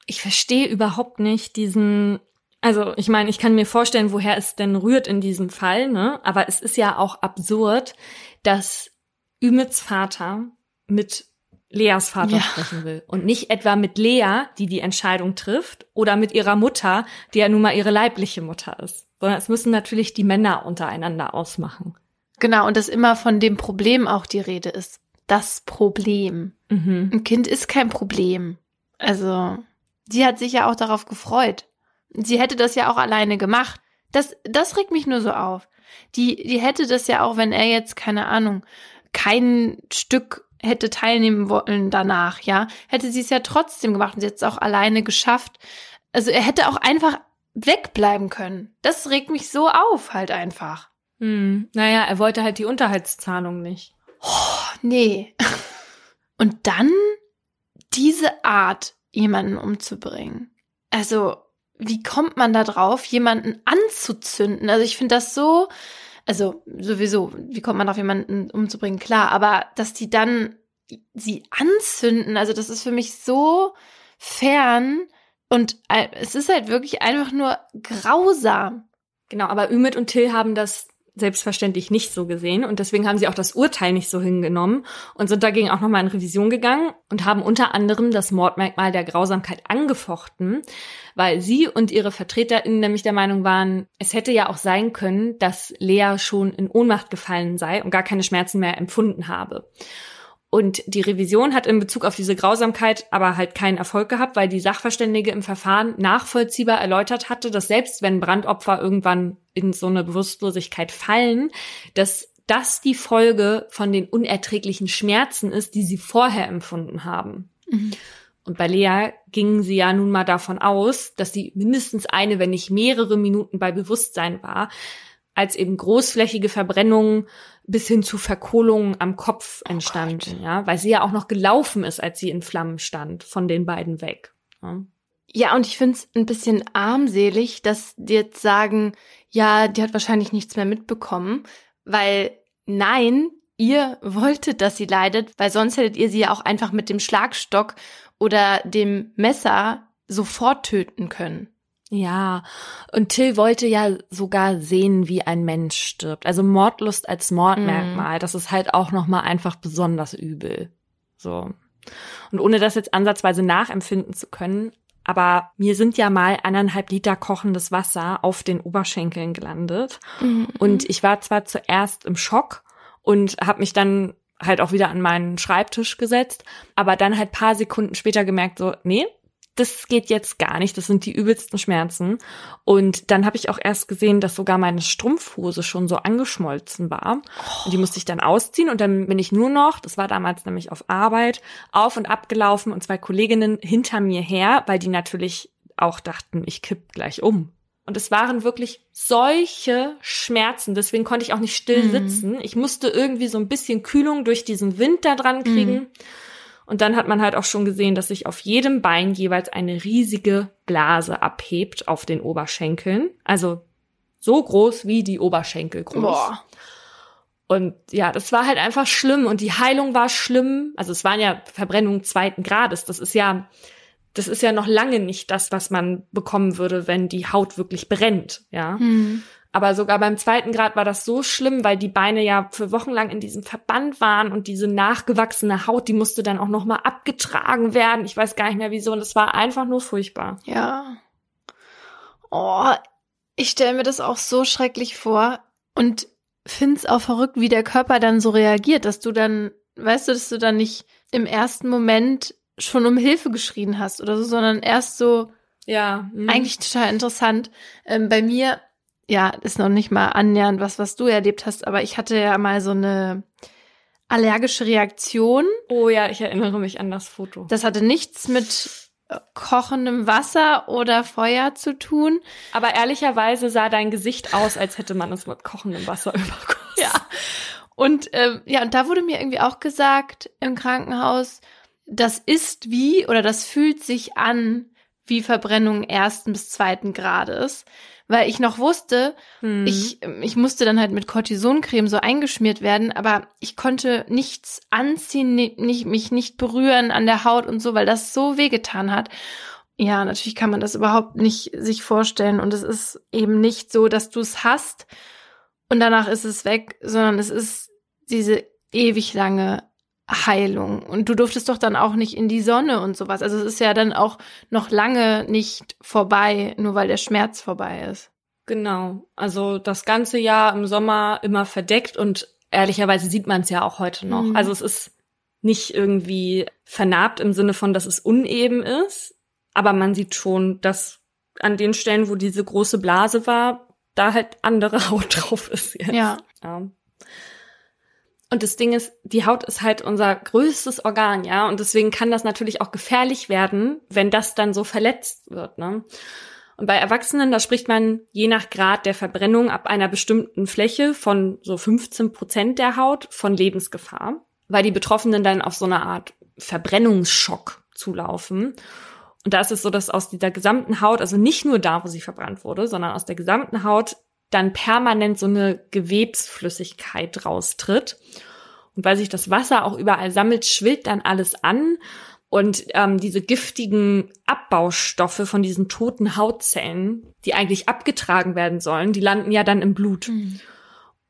Ich verstehe überhaupt nicht diesen also ich meine, ich kann mir vorstellen, woher es denn rührt in diesem Fall, ne? Aber es ist ja auch absurd, dass Ümits Vater mit Leas Vater ja. sprechen will und nicht etwa mit Lea, die die Entscheidung trifft, oder mit ihrer Mutter, die ja nun mal ihre leibliche Mutter ist, sondern es müssen natürlich die Männer untereinander ausmachen. Genau, und dass immer von dem Problem auch die Rede ist. Das Problem. Mhm. Ein Kind ist kein Problem. Also, sie hat sich ja auch darauf gefreut. Sie hätte das ja auch alleine gemacht. Das, das regt mich nur so auf. Die, die hätte das ja auch, wenn er jetzt, keine Ahnung, kein Stück hätte teilnehmen wollen danach, ja, hätte sie es ja trotzdem gemacht und sie hat es auch alleine geschafft. Also er hätte auch einfach wegbleiben können. Das regt mich so auf, halt einfach. Hm. Naja, er wollte halt die Unterhaltszahlung nicht. Oh, nee. *laughs* Und dann diese Art, jemanden umzubringen. Also, wie kommt man da drauf, jemanden anzuzünden? Also ich finde das so, also sowieso, wie kommt man auf jemanden umzubringen? Klar, aber dass die dann sie anzünden, also das ist für mich so fern und äh, es ist halt wirklich einfach nur grausam. Genau, aber Ümit und Till haben das selbstverständlich nicht so gesehen und deswegen haben sie auch das Urteil nicht so hingenommen und sind dagegen auch nochmal in Revision gegangen und haben unter anderem das Mordmerkmal der Grausamkeit angefochten, weil sie und ihre VertreterInnen nämlich der Meinung waren, es hätte ja auch sein können, dass Lea schon in Ohnmacht gefallen sei und gar keine Schmerzen mehr empfunden habe. Und die Revision hat in Bezug auf diese Grausamkeit aber halt keinen Erfolg gehabt, weil die Sachverständige im Verfahren nachvollziehbar erläutert hatte, dass selbst wenn Brandopfer irgendwann in so eine Bewusstlosigkeit fallen, dass das die Folge von den unerträglichen Schmerzen ist, die sie vorher empfunden haben. Mhm. Und bei Lea gingen sie ja nun mal davon aus, dass sie mindestens eine, wenn nicht mehrere Minuten bei Bewusstsein war, als eben großflächige Verbrennungen bis hin zu Verkohlungen am Kopf oh entstanden, oh ja, weil sie ja auch noch gelaufen ist, als sie in Flammen stand, von den beiden weg. Ja, ja und ich finde es ein bisschen armselig, dass die jetzt sagen, ja, die hat wahrscheinlich nichts mehr mitbekommen, weil nein, ihr wolltet, dass sie leidet, weil sonst hättet ihr sie ja auch einfach mit dem Schlagstock oder dem Messer sofort töten können. Ja, und Till wollte ja sogar sehen, wie ein Mensch stirbt. Also Mordlust als Mordmerkmal, mm. das ist halt auch noch mal einfach besonders übel. So. Und ohne das jetzt ansatzweise nachempfinden zu können, aber mir sind ja mal anderthalb Liter kochendes Wasser auf den Oberschenkeln gelandet. Mm. Und ich war zwar zuerst im Schock und habe mich dann halt auch wieder an meinen Schreibtisch gesetzt, aber dann halt paar Sekunden später gemerkt, so, nee, das geht jetzt gar nicht, das sind die übelsten Schmerzen. Und dann habe ich auch erst gesehen, dass sogar meine Strumpfhose schon so angeschmolzen war. Und die musste ich dann ausziehen und dann bin ich nur noch, das war damals nämlich auf Arbeit, auf und ab gelaufen und zwei Kolleginnen hinter mir her, weil die natürlich auch dachten, ich kipp gleich um. Und es waren wirklich solche Schmerzen. Deswegen konnte ich auch nicht still mhm. sitzen. Ich musste irgendwie so ein bisschen Kühlung durch diesen Wind da dran kriegen. Mhm. Und dann hat man halt auch schon gesehen, dass sich auf jedem Bein jeweils eine riesige Blase abhebt auf den Oberschenkeln. Also so groß wie die Oberschenkel groß. Boah. Und ja, das war halt einfach schlimm und die Heilung war schlimm. Also es waren ja Verbrennungen zweiten Grades. Das ist ja, das ist ja noch lange nicht das, was man bekommen würde, wenn die Haut wirklich brennt, ja. Mhm. Aber sogar beim zweiten Grad war das so schlimm, weil die Beine ja für Wochen lang in diesem Verband waren und diese nachgewachsene Haut, die musste dann auch nochmal abgetragen werden. Ich weiß gar nicht mehr wieso. Und es war einfach nur furchtbar. Ja. Oh, ich stelle mir das auch so schrecklich vor und find's auch verrückt, wie der Körper dann so reagiert, dass du dann, weißt du, dass du dann nicht im ersten Moment schon um Hilfe geschrien hast oder so, sondern erst so, ja, mh. eigentlich total interessant. Ähm, bei mir ja, ist noch nicht mal annähernd was, was du erlebt hast, aber ich hatte ja mal so eine allergische Reaktion. Oh ja, ich erinnere mich an das Foto. Das hatte nichts mit äh, kochendem Wasser oder Feuer zu tun. Aber ehrlicherweise sah dein Gesicht aus, als hätte man es mit kochendem Wasser *laughs* übergossen. Ja. Und ähm, ja, und da wurde mir irgendwie auch gesagt im Krankenhaus, das ist wie oder das fühlt sich an wie Verbrennung ersten bis zweiten Grades weil ich noch wusste, hm. ich, ich musste dann halt mit Cortisoncreme so eingeschmiert werden, aber ich konnte nichts anziehen, nicht, mich nicht berühren an der Haut und so, weil das so wehgetan hat. Ja, natürlich kann man das überhaupt nicht sich vorstellen und es ist eben nicht so, dass du es hast und danach ist es weg, sondern es ist diese ewig lange Heilung. Und du durftest doch dann auch nicht in die Sonne und sowas. Also es ist ja dann auch noch lange nicht vorbei, nur weil der Schmerz vorbei ist. Genau. Also das ganze Jahr im Sommer immer verdeckt und ehrlicherweise sieht man es ja auch heute noch. Mhm. Also es ist nicht irgendwie vernarbt im Sinne von, dass es uneben ist, aber man sieht schon, dass an den Stellen, wo diese große Blase war, da halt andere *laughs* Haut drauf ist jetzt. Ja. ja. Und das Ding ist, die Haut ist halt unser größtes Organ, ja. Und deswegen kann das natürlich auch gefährlich werden, wenn das dann so verletzt wird, ne? Und bei Erwachsenen, da spricht man je nach Grad der Verbrennung ab einer bestimmten Fläche von so 15 Prozent der Haut von Lebensgefahr, weil die Betroffenen dann auf so eine Art Verbrennungsschock zulaufen. Und da ist es so, dass aus dieser gesamten Haut, also nicht nur da, wo sie verbrannt wurde, sondern aus der gesamten Haut dann permanent so eine Gewebsflüssigkeit raustritt. Und weil sich das Wasser auch überall sammelt, schwillt dann alles an. Und ähm, diese giftigen Abbaustoffe von diesen toten Hautzellen, die eigentlich abgetragen werden sollen, die landen ja dann im Blut. Mhm.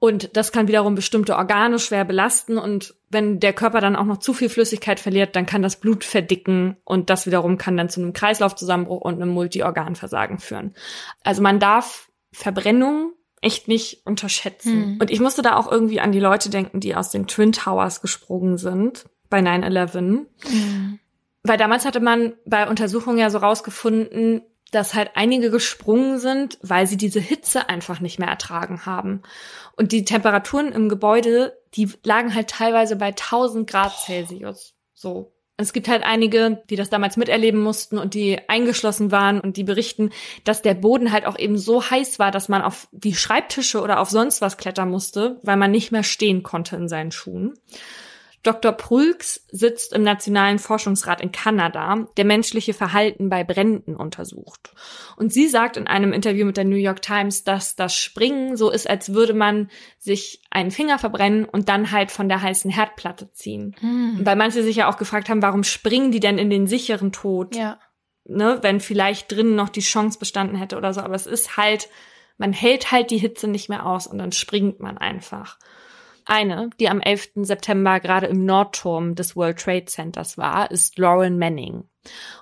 Und das kann wiederum bestimmte Organe schwer belasten. Und wenn der Körper dann auch noch zu viel Flüssigkeit verliert, dann kann das Blut verdicken. Und das wiederum kann dann zu einem Kreislaufzusammenbruch und einem Multiorganversagen führen. Also man darf Verbrennung echt nicht unterschätzen. Mhm. Und ich musste da auch irgendwie an die Leute denken, die aus den Twin Towers gesprungen sind bei 9-11. Mhm. Weil damals hatte man bei Untersuchungen ja so rausgefunden, dass halt einige gesprungen sind, weil sie diese Hitze einfach nicht mehr ertragen haben. Und die Temperaturen im Gebäude, die lagen halt teilweise bei 1000 Grad Celsius. So. Es gibt halt einige, die das damals miterleben mussten und die eingeschlossen waren und die berichten, dass der Boden halt auch eben so heiß war, dass man auf die Schreibtische oder auf sonst was klettern musste, weil man nicht mehr stehen konnte in seinen Schuhen. Dr. Prulks sitzt im Nationalen Forschungsrat in Kanada, der menschliche Verhalten bei Bränden untersucht. Und sie sagt in einem Interview mit der New York Times, dass das Springen so ist, als würde man sich einen Finger verbrennen und dann halt von der heißen Herdplatte ziehen. Hm. Weil manche sich ja auch gefragt haben, warum springen die denn in den sicheren Tod? Ja. Ne, wenn vielleicht drinnen noch die Chance bestanden hätte oder so. Aber es ist halt, man hält halt die Hitze nicht mehr aus und dann springt man einfach. Eine, die am 11. September gerade im Nordturm des World Trade Centers war, ist Lauren Manning.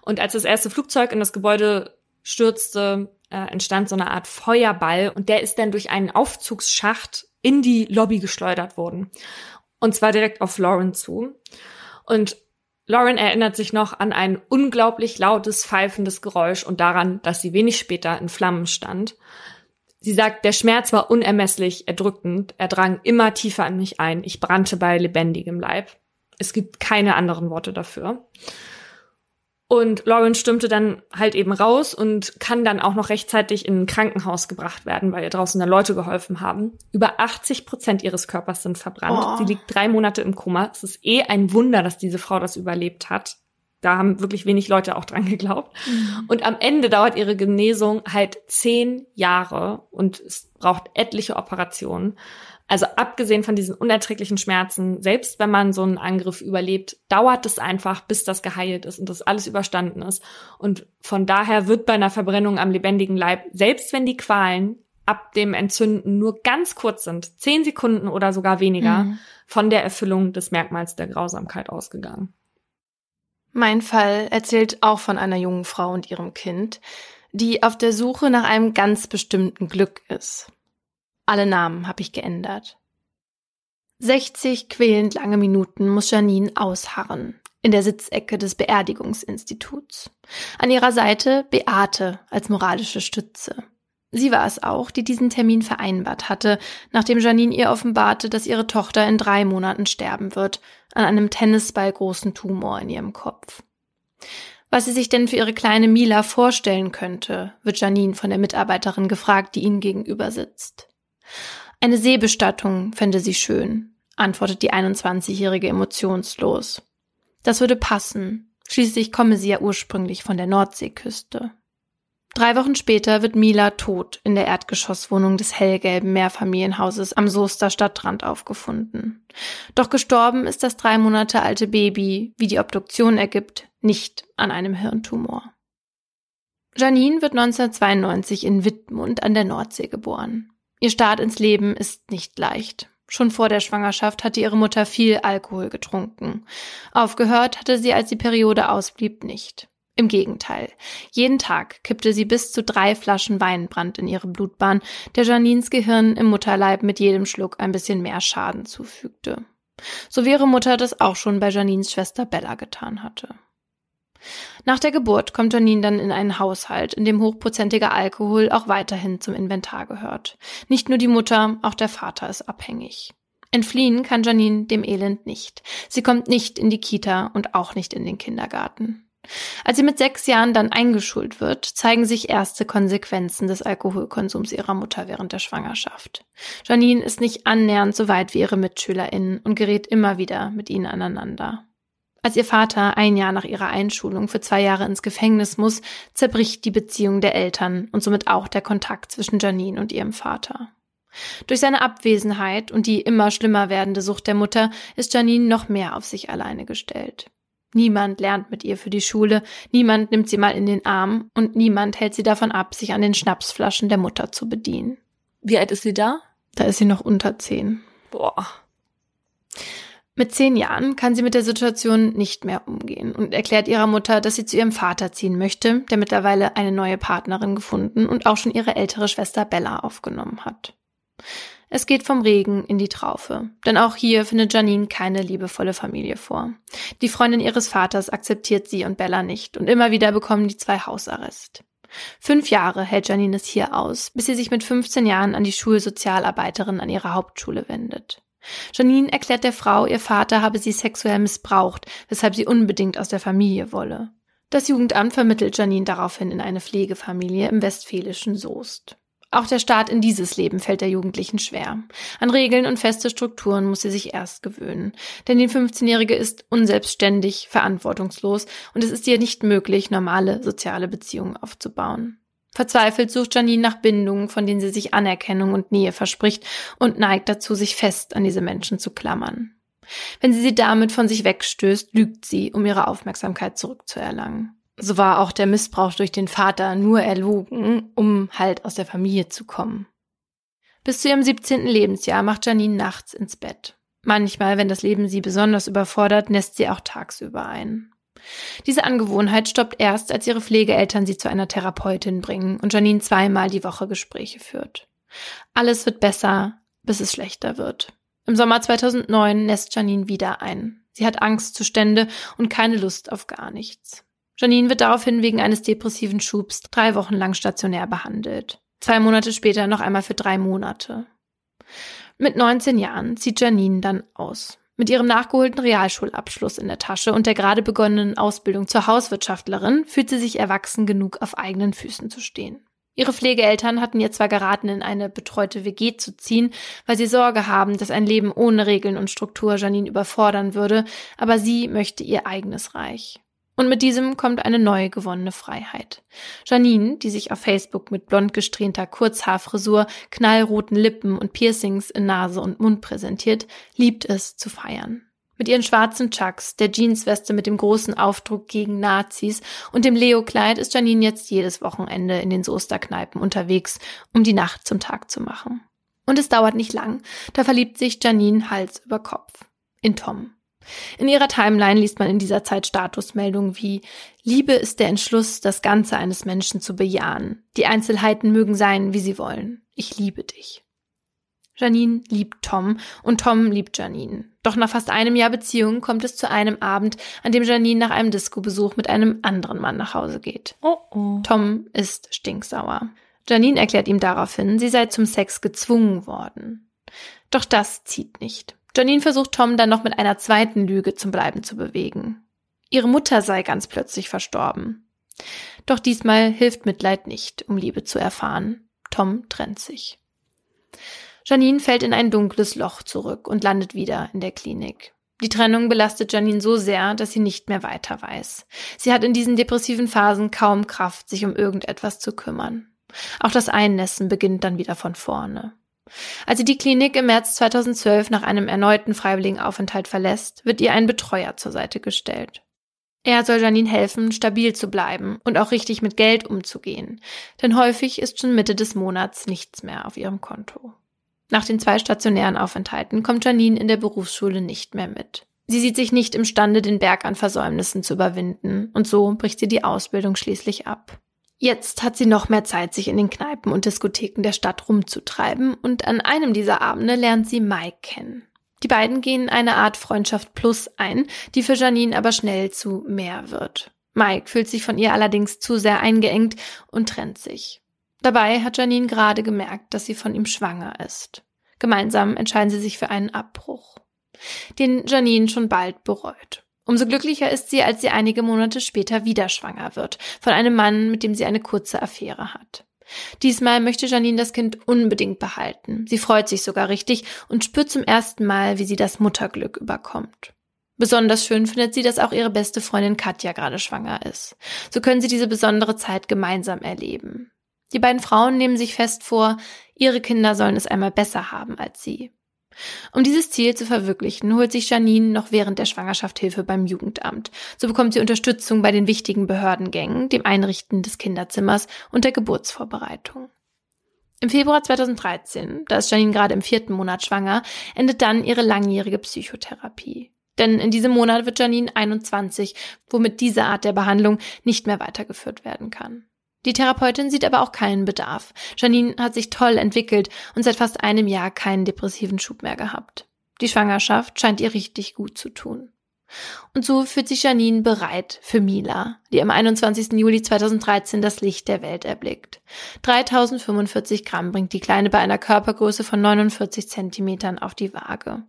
Und als das erste Flugzeug in das Gebäude stürzte, äh, entstand so eine Art Feuerball und der ist dann durch einen Aufzugsschacht in die Lobby geschleudert worden. Und zwar direkt auf Lauren zu. Und Lauren erinnert sich noch an ein unglaublich lautes, pfeifendes Geräusch und daran, dass sie wenig später in Flammen stand. Sie sagt, der Schmerz war unermesslich erdrückend, er drang immer tiefer an mich ein, ich brannte bei lebendigem Leib. Es gibt keine anderen Worte dafür. Und Lauren stürmte dann halt eben raus und kann dann auch noch rechtzeitig in ein Krankenhaus gebracht werden, weil ihr draußen dann Leute geholfen haben. Über 80 Prozent ihres Körpers sind verbrannt. Oh. Sie liegt drei Monate im Koma. Es ist eh ein Wunder, dass diese Frau das überlebt hat. Da haben wirklich wenig Leute auch dran geglaubt. Mhm. Und am Ende dauert ihre Genesung halt zehn Jahre und es braucht etliche Operationen. Also abgesehen von diesen unerträglichen Schmerzen, selbst wenn man so einen Angriff überlebt, dauert es einfach, bis das geheilt ist und das alles überstanden ist. Und von daher wird bei einer Verbrennung am lebendigen Leib, selbst wenn die Qualen ab dem Entzünden nur ganz kurz sind, zehn Sekunden oder sogar weniger, mhm. von der Erfüllung des Merkmals der Grausamkeit ausgegangen. Mein Fall erzählt auch von einer jungen Frau und ihrem Kind, die auf der Suche nach einem ganz bestimmten Glück ist. Alle Namen habe ich geändert. 60 quälend lange Minuten muss Janine ausharren in der Sitzecke des Beerdigungsinstituts. An ihrer Seite Beate als moralische Stütze. Sie war es auch, die diesen Termin vereinbart hatte, nachdem Janine ihr offenbarte, dass ihre Tochter in drei Monaten sterben wird, an einem Tennisball großen Tumor in ihrem Kopf. Was sie sich denn für ihre kleine Mila vorstellen könnte, wird Janine von der Mitarbeiterin gefragt, die ihnen gegenüber sitzt. Eine Seebestattung fände sie schön, antwortet die 21-Jährige emotionslos. Das würde passen. Schließlich komme sie ja ursprünglich von der Nordseeküste. Drei Wochen später wird Mila tot in der Erdgeschosswohnung des hellgelben Mehrfamilienhauses am Soester Stadtrand aufgefunden. Doch gestorben ist das drei Monate alte Baby, wie die Obduktion ergibt, nicht an einem Hirntumor. Janine wird 1992 in Wittmund an der Nordsee geboren. Ihr Start ins Leben ist nicht leicht. Schon vor der Schwangerschaft hatte ihre Mutter viel Alkohol getrunken. Aufgehört hatte sie, als die Periode ausblieb, nicht. Im Gegenteil. Jeden Tag kippte sie bis zu drei Flaschen Weinbrand in ihre Blutbahn, der Janins Gehirn im Mutterleib mit jedem Schluck ein bisschen mehr Schaden zufügte. So wie ihre Mutter das auch schon bei Janins Schwester Bella getan hatte. Nach der Geburt kommt Janine dann in einen Haushalt, in dem hochprozentiger Alkohol auch weiterhin zum Inventar gehört. Nicht nur die Mutter, auch der Vater ist abhängig. Entfliehen kann Janine dem Elend nicht. Sie kommt nicht in die Kita und auch nicht in den Kindergarten. Als sie mit sechs Jahren dann eingeschult wird, zeigen sich erste Konsequenzen des Alkoholkonsums ihrer Mutter während der Schwangerschaft. Janine ist nicht annähernd so weit wie ihre MitschülerInnen und gerät immer wieder mit ihnen aneinander. Als ihr Vater ein Jahr nach ihrer Einschulung für zwei Jahre ins Gefängnis muss, zerbricht die Beziehung der Eltern und somit auch der Kontakt zwischen Janine und ihrem Vater. Durch seine Abwesenheit und die immer schlimmer werdende Sucht der Mutter ist Janine noch mehr auf sich alleine gestellt. Niemand lernt mit ihr für die Schule, niemand nimmt sie mal in den Arm und niemand hält sie davon ab, sich an den Schnapsflaschen der Mutter zu bedienen. Wie alt ist sie da? Da ist sie noch unter zehn. Boah. Mit zehn Jahren kann sie mit der Situation nicht mehr umgehen und erklärt ihrer Mutter, dass sie zu ihrem Vater ziehen möchte, der mittlerweile eine neue Partnerin gefunden und auch schon ihre ältere Schwester Bella aufgenommen hat. Es geht vom Regen in die Traufe. Denn auch hier findet Janine keine liebevolle Familie vor. Die Freundin ihres Vaters akzeptiert sie und Bella nicht und immer wieder bekommen die zwei Hausarrest. Fünf Jahre hält Janine es hier aus, bis sie sich mit 15 Jahren an die Schulsozialarbeiterin an ihrer Hauptschule wendet. Janine erklärt der Frau, ihr Vater habe sie sexuell missbraucht, weshalb sie unbedingt aus der Familie wolle. Das Jugendamt vermittelt Janine daraufhin in eine Pflegefamilie im westfälischen Soest. Auch der Start in dieses Leben fällt der Jugendlichen schwer. An Regeln und feste Strukturen muss sie sich erst gewöhnen. Denn die 15-Jährige ist unselbstständig, verantwortungslos und es ist ihr nicht möglich, normale soziale Beziehungen aufzubauen. Verzweifelt sucht Janine nach Bindungen, von denen sie sich Anerkennung und Nähe verspricht und neigt dazu, sich fest an diese Menschen zu klammern. Wenn sie sie damit von sich wegstößt, lügt sie, um ihre Aufmerksamkeit zurückzuerlangen. So war auch der Missbrauch durch den Vater nur erlogen, um halt aus der Familie zu kommen. Bis zu ihrem 17. Lebensjahr macht Janine nachts ins Bett. Manchmal, wenn das Leben sie besonders überfordert, nässt sie auch tagsüber ein. Diese Angewohnheit stoppt erst, als ihre Pflegeeltern sie zu einer Therapeutin bringen und Janine zweimal die Woche Gespräche führt. Alles wird besser, bis es schlechter wird. Im Sommer 2009 nässt Janine wieder ein. Sie hat Angstzustände und keine Lust auf gar nichts. Janine wird daraufhin wegen eines depressiven Schubs drei Wochen lang stationär behandelt. Zwei Monate später noch einmal für drei Monate. Mit 19 Jahren zieht Janine dann aus. Mit ihrem nachgeholten Realschulabschluss in der Tasche und der gerade begonnenen Ausbildung zur Hauswirtschaftlerin fühlt sie sich erwachsen genug, auf eigenen Füßen zu stehen. Ihre Pflegeeltern hatten ihr zwar geraten, in eine betreute WG zu ziehen, weil sie Sorge haben, dass ein Leben ohne Regeln und Struktur Janine überfordern würde, aber sie möchte ihr eigenes Reich. Und mit diesem kommt eine neu gewonnene Freiheit. Janine, die sich auf Facebook mit blond gesträhnter Kurzhaarfrisur, knallroten Lippen und Piercings in Nase und Mund präsentiert, liebt es zu feiern. Mit ihren schwarzen Chucks, der Jeansweste mit dem großen Aufdruck gegen Nazis und dem Leo-Kleid ist Janine jetzt jedes Wochenende in den Soesterkneipen unterwegs, um die Nacht zum Tag zu machen. Und es dauert nicht lang, da verliebt sich Janine Hals über Kopf. In Tom. In ihrer Timeline liest man in dieser Zeit Statusmeldungen wie Liebe ist der Entschluss, das Ganze eines Menschen zu bejahen. Die Einzelheiten mögen sein, wie sie wollen. Ich liebe dich. Janine liebt Tom und Tom liebt Janine. Doch nach fast einem Jahr Beziehung kommt es zu einem Abend, an dem Janine nach einem Disco-Besuch mit einem anderen Mann nach Hause geht. Oh oh. Tom ist stinksauer. Janine erklärt ihm daraufhin, sie sei zum Sex gezwungen worden. Doch das zieht nicht. Janine versucht Tom dann noch mit einer zweiten Lüge zum Bleiben zu bewegen. Ihre Mutter sei ganz plötzlich verstorben. Doch diesmal hilft Mitleid nicht, um Liebe zu erfahren. Tom trennt sich. Janine fällt in ein dunkles Loch zurück und landet wieder in der Klinik. Die Trennung belastet Janine so sehr, dass sie nicht mehr weiter weiß. Sie hat in diesen depressiven Phasen kaum Kraft, sich um irgendetwas zu kümmern. Auch das Einnässen beginnt dann wieder von vorne. Als sie die Klinik im März 2012 nach einem erneuten freiwilligen Aufenthalt verlässt, wird ihr ein Betreuer zur Seite gestellt. Er soll Janine helfen, stabil zu bleiben und auch richtig mit Geld umzugehen, denn häufig ist schon Mitte des Monats nichts mehr auf ihrem Konto. Nach den zwei stationären Aufenthalten kommt Janine in der Berufsschule nicht mehr mit. Sie sieht sich nicht imstande, den Berg an Versäumnissen zu überwinden, und so bricht sie die Ausbildung schließlich ab. Jetzt hat sie noch mehr Zeit, sich in den Kneipen und Diskotheken der Stadt rumzutreiben, und an einem dieser Abende lernt sie Mike kennen. Die beiden gehen eine Art Freundschaft plus ein, die für Janine aber schnell zu mehr wird. Mike fühlt sich von ihr allerdings zu sehr eingeengt und trennt sich. Dabei hat Janine gerade gemerkt, dass sie von ihm schwanger ist. Gemeinsam entscheiden sie sich für einen Abbruch, den Janine schon bald bereut. Umso glücklicher ist sie, als sie einige Monate später wieder schwanger wird, von einem Mann, mit dem sie eine kurze Affäre hat. Diesmal möchte Janine das Kind unbedingt behalten. Sie freut sich sogar richtig und spürt zum ersten Mal, wie sie das Mutterglück überkommt. Besonders schön findet sie, dass auch ihre beste Freundin Katja gerade schwanger ist. So können sie diese besondere Zeit gemeinsam erleben. Die beiden Frauen nehmen sich fest vor, ihre Kinder sollen es einmal besser haben als sie. Um dieses Ziel zu verwirklichen, holt sich Janine noch während der Schwangerschaft Hilfe beim Jugendamt. So bekommt sie Unterstützung bei den wichtigen Behördengängen, dem Einrichten des Kinderzimmers und der Geburtsvorbereitung. Im Februar 2013, da ist Janine gerade im vierten Monat schwanger, endet dann ihre langjährige Psychotherapie. Denn in diesem Monat wird Janine 21, womit diese Art der Behandlung nicht mehr weitergeführt werden kann. Die Therapeutin sieht aber auch keinen Bedarf. Janine hat sich toll entwickelt und seit fast einem Jahr keinen depressiven Schub mehr gehabt. Die Schwangerschaft scheint ihr richtig gut zu tun. Und so fühlt sich Janine bereit für Mila, die am 21. Juli 2013 das Licht der Welt erblickt. 3045 Gramm bringt die Kleine bei einer Körpergröße von 49 Zentimetern auf die Waage.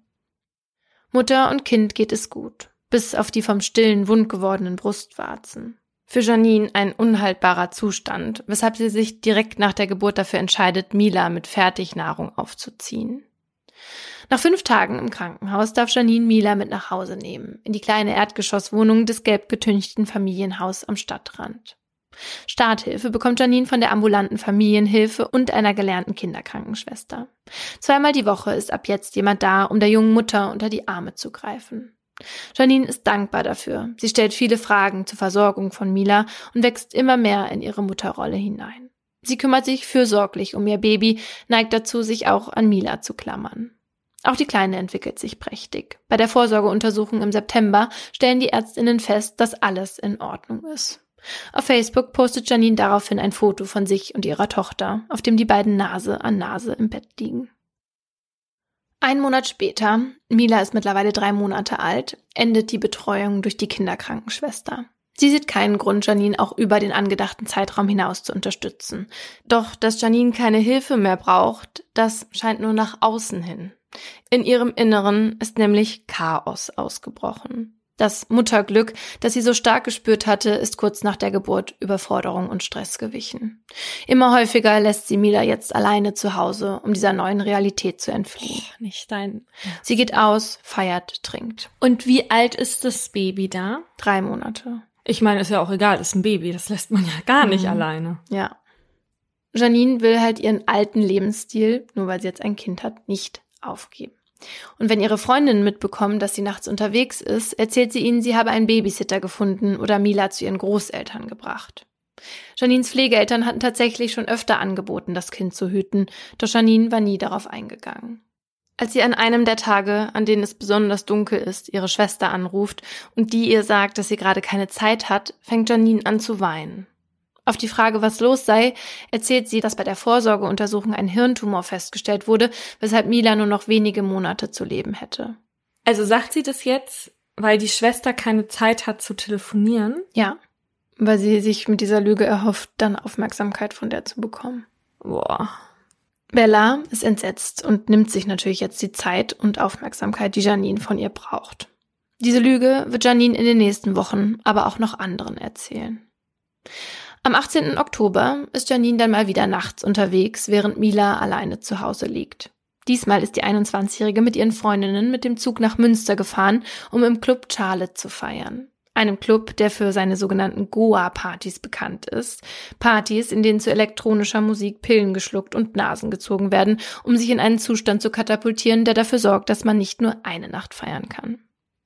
Mutter und Kind geht es gut, bis auf die vom Stillen wund gewordenen Brustwarzen. Für Janine ein unhaltbarer Zustand, weshalb sie sich direkt nach der Geburt dafür entscheidet, Mila mit Fertignahrung aufzuziehen. Nach fünf Tagen im Krankenhaus darf Janine Mila mit nach Hause nehmen, in die kleine Erdgeschosswohnung des gelb getünchten Familienhaus am Stadtrand. Starthilfe bekommt Janine von der ambulanten Familienhilfe und einer gelernten Kinderkrankenschwester. Zweimal die Woche ist ab jetzt jemand da, um der jungen Mutter unter die Arme zu greifen. Janine ist dankbar dafür. Sie stellt viele Fragen zur Versorgung von Mila und wächst immer mehr in ihre Mutterrolle hinein. Sie kümmert sich fürsorglich um ihr Baby, neigt dazu, sich auch an Mila zu klammern. Auch die Kleine entwickelt sich prächtig. Bei der Vorsorgeuntersuchung im September stellen die Ärztinnen fest, dass alles in Ordnung ist. Auf Facebook postet Janine daraufhin ein Foto von sich und ihrer Tochter, auf dem die beiden Nase an Nase im Bett liegen. Ein Monat später, Mila ist mittlerweile drei Monate alt, endet die Betreuung durch die Kinderkrankenschwester. Sie sieht keinen Grund, Janine auch über den angedachten Zeitraum hinaus zu unterstützen. Doch dass Janine keine Hilfe mehr braucht, das scheint nur nach außen hin. In ihrem Inneren ist nämlich Chaos ausgebrochen. Das Mutterglück, das sie so stark gespürt hatte, ist kurz nach der Geburt Überforderung und Stress gewichen. Immer häufiger lässt sie Mila jetzt alleine zu Hause, um dieser neuen Realität zu entfliehen. Oh, nicht dein. Sie geht aus, feiert, trinkt. Und wie alt ist das Baby da? Drei Monate. Ich meine, ist ja auch egal, ist ein Baby, das lässt man ja gar nicht mhm. alleine. Ja. Janine will halt ihren alten Lebensstil, nur weil sie jetzt ein Kind hat, nicht aufgeben. Und wenn ihre Freundinnen mitbekommen, dass sie nachts unterwegs ist, erzählt sie ihnen, sie habe einen Babysitter gefunden oder Mila zu ihren Großeltern gebracht. Janines Pflegeeltern hatten tatsächlich schon öfter angeboten, das Kind zu hüten, doch Janine war nie darauf eingegangen. Als sie an einem der Tage, an denen es besonders dunkel ist, ihre Schwester anruft und die ihr sagt, dass sie gerade keine Zeit hat, fängt Janine an zu weinen. Auf die Frage, was los sei, erzählt sie, dass bei der Vorsorgeuntersuchung ein Hirntumor festgestellt wurde, weshalb Mila nur noch wenige Monate zu leben hätte. Also sagt sie das jetzt, weil die Schwester keine Zeit hat zu telefonieren? Ja, weil sie sich mit dieser Lüge erhofft, dann Aufmerksamkeit von der zu bekommen. Boah. Bella ist entsetzt und nimmt sich natürlich jetzt die Zeit und Aufmerksamkeit, die Janine von ihr braucht. Diese Lüge wird Janine in den nächsten Wochen aber auch noch anderen erzählen. Am 18. Oktober ist Janine dann mal wieder nachts unterwegs, während Mila alleine zu Hause liegt. Diesmal ist die 21-Jährige mit ihren Freundinnen mit dem Zug nach Münster gefahren, um im Club Charlotte zu feiern. Einem Club, der für seine sogenannten Goa-Partys bekannt ist. Partys, in denen zu elektronischer Musik Pillen geschluckt und Nasen gezogen werden, um sich in einen Zustand zu katapultieren, der dafür sorgt, dass man nicht nur eine Nacht feiern kann.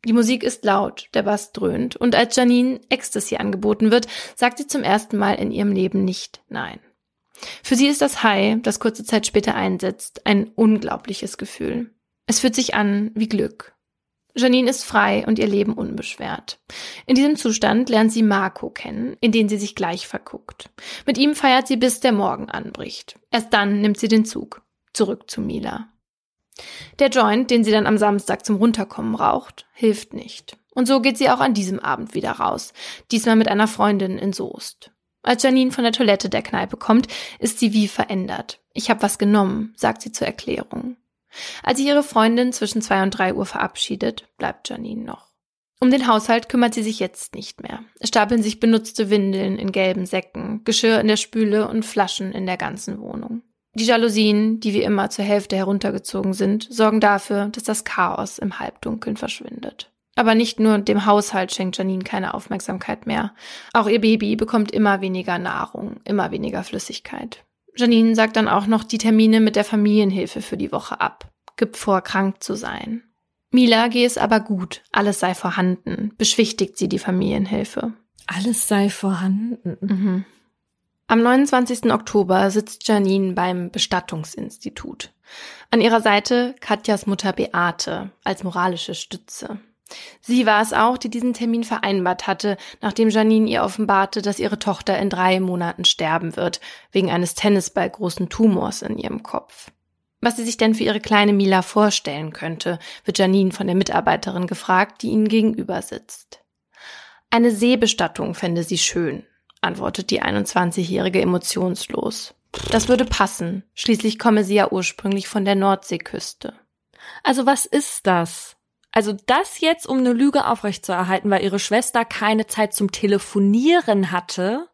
Die Musik ist laut, der Bass dröhnt, und als Janine Ecstasy angeboten wird, sagt sie zum ersten Mal in ihrem Leben nicht Nein. Für sie ist das High, das kurze Zeit später einsetzt, ein unglaubliches Gefühl. Es fühlt sich an wie Glück. Janine ist frei und ihr Leben unbeschwert. In diesem Zustand lernt sie Marco kennen, in den sie sich gleich verguckt. Mit ihm feiert sie bis der Morgen anbricht. Erst dann nimmt sie den Zug. Zurück zu Mila. Der Joint, den sie dann am Samstag zum Runterkommen raucht, hilft nicht. Und so geht sie auch an diesem Abend wieder raus, diesmal mit einer Freundin in Soest. Als Janine von der Toilette der Kneipe kommt, ist sie wie verändert. Ich habe was genommen, sagt sie zur Erklärung. Als sie ihre Freundin zwischen zwei und drei Uhr verabschiedet, bleibt Janine noch. Um den Haushalt kümmert sie sich jetzt nicht mehr. Es stapeln sich benutzte Windeln in gelben Säcken, Geschirr in der Spüle und Flaschen in der ganzen Wohnung. Die Jalousien, die wie immer zur Hälfte heruntergezogen sind, sorgen dafür, dass das Chaos im Halbdunkeln verschwindet. Aber nicht nur dem Haushalt schenkt Janine keine Aufmerksamkeit mehr. Auch ihr Baby bekommt immer weniger Nahrung, immer weniger Flüssigkeit. Janine sagt dann auch noch die Termine mit der Familienhilfe für die Woche ab, gibt vor, krank zu sein. Mila gehe es aber gut, alles sei vorhanden, beschwichtigt sie die Familienhilfe. Alles sei vorhanden. Mhm. Am 29. Oktober sitzt Janine beim Bestattungsinstitut. An ihrer Seite Katjas Mutter Beate als moralische Stütze. Sie war es auch, die diesen Termin vereinbart hatte, nachdem Janine ihr offenbarte, dass ihre Tochter in drei Monaten sterben wird, wegen eines tennisballgroßen Tumors in ihrem Kopf. Was sie sich denn für ihre kleine Mila vorstellen könnte, wird Janine von der Mitarbeiterin gefragt, die ihnen gegenüber sitzt. Eine Seebestattung fände sie schön, antwortet die 21-Jährige emotionslos. Das würde passen. Schließlich komme sie ja ursprünglich von der Nordseeküste. Also was ist das? Also das jetzt, um eine Lüge aufrechtzuerhalten, weil ihre Schwester keine Zeit zum Telefonieren hatte,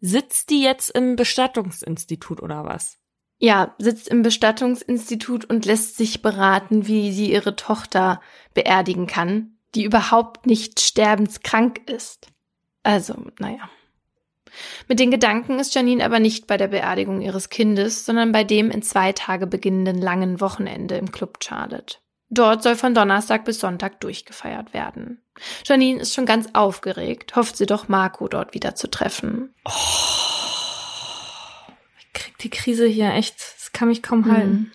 sitzt die jetzt im Bestattungsinstitut oder was? Ja, sitzt im Bestattungsinstitut und lässt sich beraten, wie sie ihre Tochter beerdigen kann, die überhaupt nicht sterbenskrank ist. Also, naja. Mit den Gedanken ist Janine aber nicht bei der Beerdigung ihres Kindes, sondern bei dem in zwei Tage beginnenden langen Wochenende im Club Charlotte. Dort soll von Donnerstag bis Sonntag durchgefeiert werden. Janine ist schon ganz aufgeregt, hofft sie doch Marco dort wieder zu treffen. Oh, ich krieg die Krise hier echt, das kann mich kaum halten. Mhm.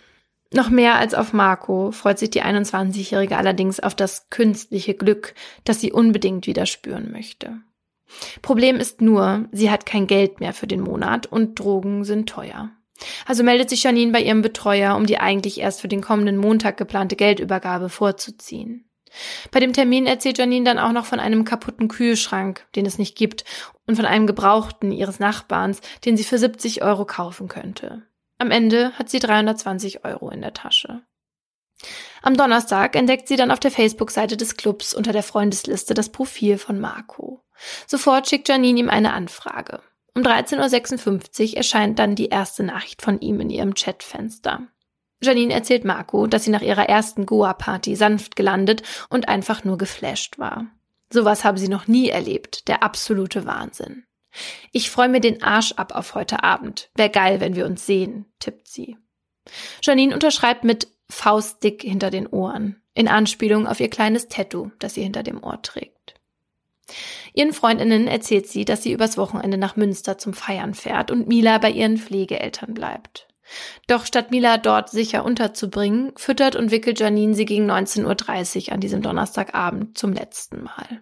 Noch mehr als auf Marco freut sich die 21-Jährige allerdings auf das künstliche Glück, das sie unbedingt wieder spüren möchte. Problem ist nur, sie hat kein Geld mehr für den Monat und Drogen sind teuer. Also meldet sich Janine bei ihrem Betreuer, um die eigentlich erst für den kommenden Montag geplante Geldübergabe vorzuziehen. Bei dem Termin erzählt Janine dann auch noch von einem kaputten Kühlschrank, den es nicht gibt, und von einem gebrauchten ihres Nachbarns, den sie für 70 Euro kaufen könnte. Am Ende hat sie 320 Euro in der Tasche. Am Donnerstag entdeckt sie dann auf der Facebook-Seite des Clubs unter der Freundesliste das Profil von Marco. Sofort schickt Janine ihm eine Anfrage. Um 13.56 Uhr erscheint dann die erste Nachricht von ihm in ihrem Chatfenster. Janine erzählt Marco, dass sie nach ihrer ersten Goa-Party sanft gelandet und einfach nur geflasht war. Sowas habe sie noch nie erlebt, der absolute Wahnsinn. Ich freue mir den Arsch ab auf heute Abend. Wär geil, wenn wir uns sehen, tippt sie. Janine unterschreibt mit Faustdick hinter den Ohren, in Anspielung auf ihr kleines Tattoo, das sie hinter dem Ohr trägt. Ihren Freundinnen erzählt sie, dass sie übers Wochenende nach Münster zum Feiern fährt und Mila bei ihren Pflegeeltern bleibt. Doch statt Mila dort sicher unterzubringen, füttert und wickelt Janine sie gegen 19.30 Uhr an diesem Donnerstagabend zum letzten Mal.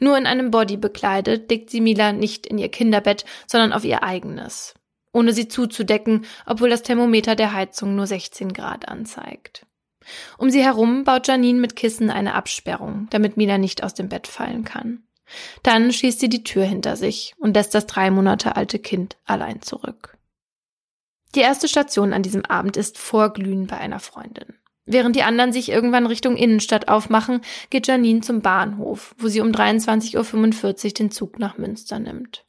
Nur in einem Body bekleidet, legt sie Mila nicht in ihr Kinderbett, sondern auf ihr eigenes, ohne sie zuzudecken, obwohl das Thermometer der Heizung nur 16 Grad anzeigt. Um sie herum baut Janine mit Kissen eine Absperrung, damit Mila nicht aus dem Bett fallen kann. Dann schließt sie die Tür hinter sich und lässt das drei Monate alte Kind allein zurück. Die erste Station an diesem Abend ist Vorglühen bei einer Freundin. Während die anderen sich irgendwann Richtung Innenstadt aufmachen, geht Janine zum Bahnhof, wo sie um 23.45 Uhr den Zug nach Münster nimmt.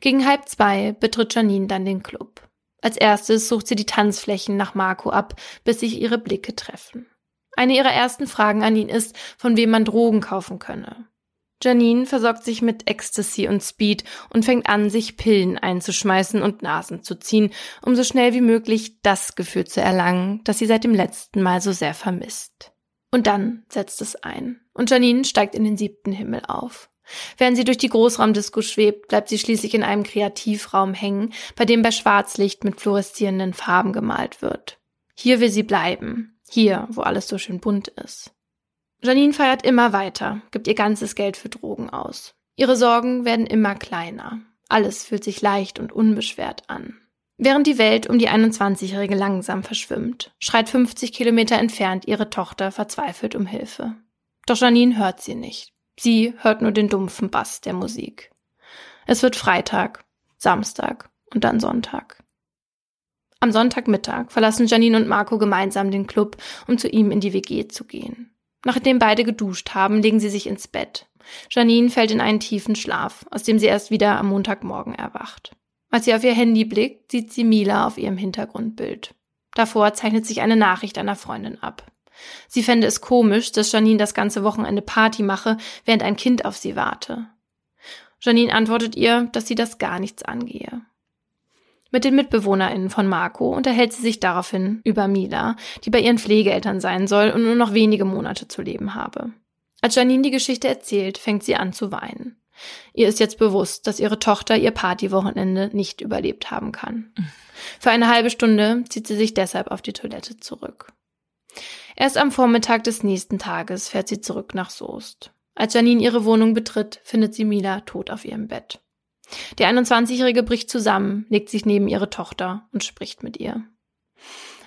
Gegen halb zwei betritt Janine dann den Club. Als erstes sucht sie die Tanzflächen nach Marco ab, bis sich ihre Blicke treffen. Eine ihrer ersten Fragen an ihn ist, von wem man Drogen kaufen könne. Janine versorgt sich mit Ecstasy und Speed und fängt an, sich Pillen einzuschmeißen und Nasen zu ziehen, um so schnell wie möglich das Gefühl zu erlangen, das sie seit dem letzten Mal so sehr vermisst. Und dann setzt es ein. Und Janine steigt in den siebten Himmel auf. Während sie durch die Großraumdisco schwebt, bleibt sie schließlich in einem Kreativraum hängen, bei dem bei Schwarzlicht mit fluoreszierenden Farben gemalt wird. Hier will sie bleiben. Hier, wo alles so schön bunt ist. Janine feiert immer weiter, gibt ihr ganzes Geld für Drogen aus. Ihre Sorgen werden immer kleiner. Alles fühlt sich leicht und unbeschwert an. Während die Welt um die 21-Jährige langsam verschwimmt, schreit 50 Kilometer entfernt ihre Tochter verzweifelt um Hilfe. Doch Janine hört sie nicht. Sie hört nur den dumpfen Bass der Musik. Es wird Freitag, Samstag und dann Sonntag. Am Sonntagmittag verlassen Janine und Marco gemeinsam den Club, um zu ihm in die WG zu gehen. Nachdem beide geduscht haben, legen sie sich ins Bett. Janine fällt in einen tiefen Schlaf, aus dem sie erst wieder am Montagmorgen erwacht. Als sie auf ihr Handy blickt, sieht sie Mila auf ihrem Hintergrundbild. Davor zeichnet sich eine Nachricht einer Freundin ab. Sie fände es komisch, dass Janine das ganze Wochenende Party mache, während ein Kind auf sie warte. Janine antwortet ihr, dass sie das gar nichts angehe. Mit den MitbewohnerInnen von Marco unterhält sie sich daraufhin über Mila, die bei ihren Pflegeeltern sein soll und nur noch wenige Monate zu leben habe. Als Janine die Geschichte erzählt, fängt sie an zu weinen. Ihr ist jetzt bewusst, dass ihre Tochter ihr Partywochenende nicht überlebt haben kann. Für eine halbe Stunde zieht sie sich deshalb auf die Toilette zurück. Erst am Vormittag des nächsten Tages fährt sie zurück nach Soest. Als Janine ihre Wohnung betritt, findet sie Mila tot auf ihrem Bett. Die 21-Jährige bricht zusammen, legt sich neben ihre Tochter und spricht mit ihr.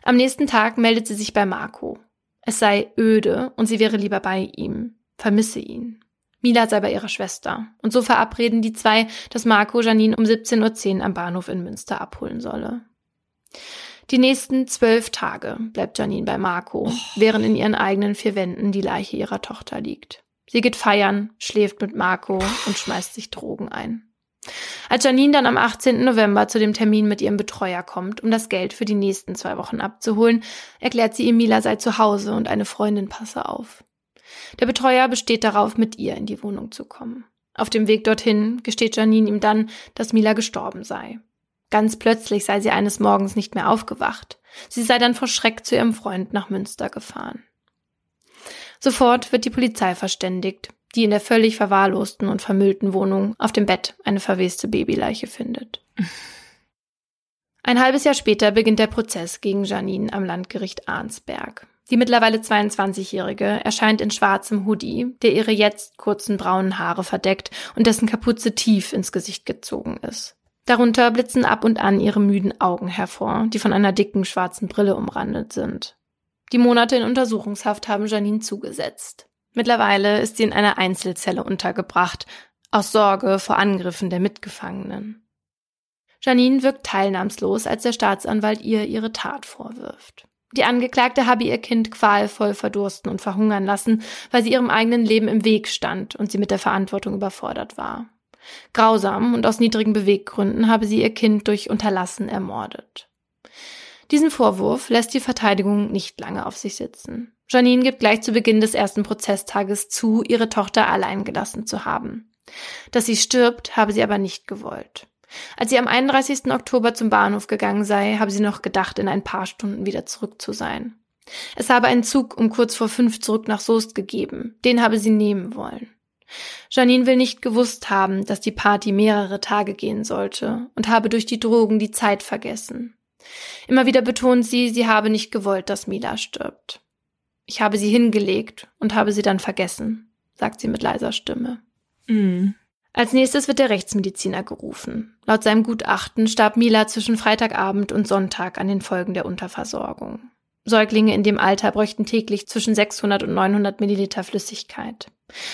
Am nächsten Tag meldet sie sich bei Marco. Es sei öde und sie wäre lieber bei ihm, vermisse ihn. Mila sei bei ihrer Schwester. Und so verabreden die zwei, dass Marco Janine um 17.10 Uhr am Bahnhof in Münster abholen solle. Die nächsten zwölf Tage bleibt Janine bei Marco, oh. während in ihren eigenen vier Wänden die Leiche ihrer Tochter liegt. Sie geht feiern, schläft mit Marco und schmeißt sich Drogen ein. Als Janine dann am 18. November zu dem Termin mit ihrem Betreuer kommt, um das Geld für die nächsten zwei Wochen abzuholen, erklärt sie ihm, Mila sei zu Hause und eine Freundin passe auf. Der Betreuer besteht darauf, mit ihr in die Wohnung zu kommen. Auf dem Weg dorthin gesteht Janine ihm dann, dass Mila gestorben sei. Ganz plötzlich sei sie eines Morgens nicht mehr aufgewacht. Sie sei dann vor Schreck zu ihrem Freund nach Münster gefahren. Sofort wird die Polizei verständigt, die in der völlig verwahrlosten und vermüllten Wohnung auf dem Bett eine verweste Babyleiche findet. Ein halbes Jahr später beginnt der Prozess gegen Janine am Landgericht Arnsberg. Die mittlerweile 22-Jährige erscheint in schwarzem Hoodie, der ihre jetzt kurzen braunen Haare verdeckt und dessen Kapuze tief ins Gesicht gezogen ist. Darunter blitzen ab und an ihre müden Augen hervor, die von einer dicken schwarzen Brille umrandet sind. Die Monate in Untersuchungshaft haben Janine zugesetzt. Mittlerweile ist sie in einer Einzelzelle untergebracht, aus Sorge vor Angriffen der Mitgefangenen. Janine wirkt teilnahmslos, als der Staatsanwalt ihr ihre Tat vorwirft. Die Angeklagte habe ihr Kind qualvoll verdursten und verhungern lassen, weil sie ihrem eigenen Leben im Weg stand und sie mit der Verantwortung überfordert war. Grausam und aus niedrigen Beweggründen habe sie ihr Kind durch Unterlassen ermordet. Diesen Vorwurf lässt die Verteidigung nicht lange auf sich sitzen. Janine gibt gleich zu Beginn des ersten Prozesstages zu, ihre Tochter allein gelassen zu haben. Dass sie stirbt, habe sie aber nicht gewollt. Als sie am 31. Oktober zum Bahnhof gegangen sei, habe sie noch gedacht, in ein paar Stunden wieder zurück zu sein. Es habe einen Zug um kurz vor fünf zurück nach Soest gegeben. Den habe sie nehmen wollen. Janine will nicht gewusst haben, dass die Party mehrere Tage gehen sollte und habe durch die Drogen die Zeit vergessen. Immer wieder betont sie, sie habe nicht gewollt, dass Mila stirbt. Ich habe sie hingelegt und habe sie dann vergessen, sagt sie mit leiser Stimme. Mm. Als nächstes wird der Rechtsmediziner gerufen. Laut seinem Gutachten starb Mila zwischen Freitagabend und Sonntag an den Folgen der Unterversorgung. Säuglinge in dem Alter bräuchten täglich zwischen 600 und 900 Milliliter Flüssigkeit.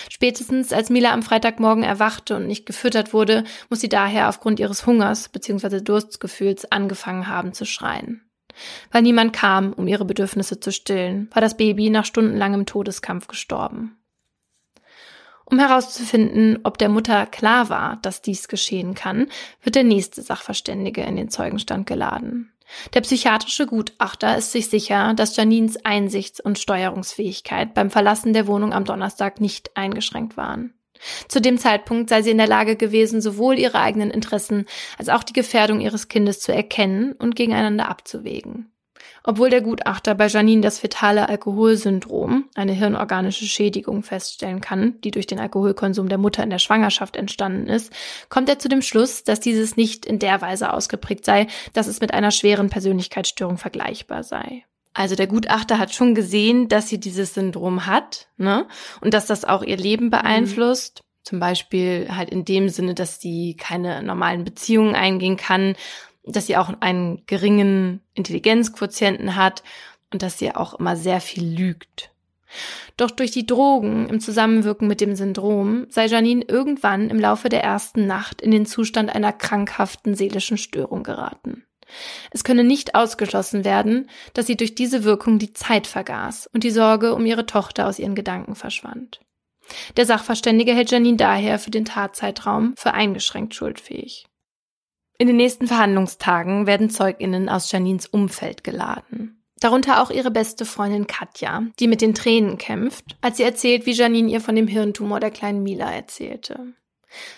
Spätestens als Mila am Freitagmorgen erwachte und nicht gefüttert wurde, muss sie daher aufgrund ihres Hungers bzw. Durstgefühls angefangen haben zu schreien. Weil niemand kam, um ihre Bedürfnisse zu stillen, war das Baby nach stundenlangem Todeskampf gestorben. Um herauszufinden, ob der Mutter klar war, dass dies geschehen kann, wird der nächste Sachverständige in den Zeugenstand geladen. Der psychiatrische Gutachter ist sich sicher, dass Janines Einsichts- und Steuerungsfähigkeit beim Verlassen der Wohnung am Donnerstag nicht eingeschränkt waren. Zu dem Zeitpunkt sei sie in der Lage gewesen, sowohl ihre eigenen Interessen als auch die Gefährdung ihres Kindes zu erkennen und gegeneinander abzuwägen. Obwohl der Gutachter bei Janine das fetale Alkoholsyndrom, eine hirnorganische Schädigung, feststellen kann, die durch den Alkoholkonsum der Mutter in der Schwangerschaft entstanden ist, kommt er zu dem Schluss, dass dieses nicht in der Weise ausgeprägt sei, dass es mit einer schweren Persönlichkeitsstörung vergleichbar sei. Also der Gutachter hat schon gesehen, dass sie dieses Syndrom hat, ne? Und dass das auch ihr Leben beeinflusst. Mhm. Zum Beispiel halt in dem Sinne, dass sie keine normalen Beziehungen eingehen kann, dass sie auch einen geringen Intelligenzquotienten hat und dass sie auch immer sehr viel lügt. Doch durch die Drogen im Zusammenwirken mit dem Syndrom sei Janine irgendwann im Laufe der ersten Nacht in den Zustand einer krankhaften seelischen Störung geraten. Es könne nicht ausgeschlossen werden, dass sie durch diese Wirkung die Zeit vergaß und die Sorge um ihre Tochter aus ihren Gedanken verschwand. Der Sachverständige hält Janine daher für den Tatzeitraum für eingeschränkt schuldfähig. In den nächsten Verhandlungstagen werden Zeuginnen aus Janines Umfeld geladen. Darunter auch ihre beste Freundin Katja, die mit den Tränen kämpft, als sie erzählt, wie Janine ihr von dem Hirntumor der kleinen Mila erzählte.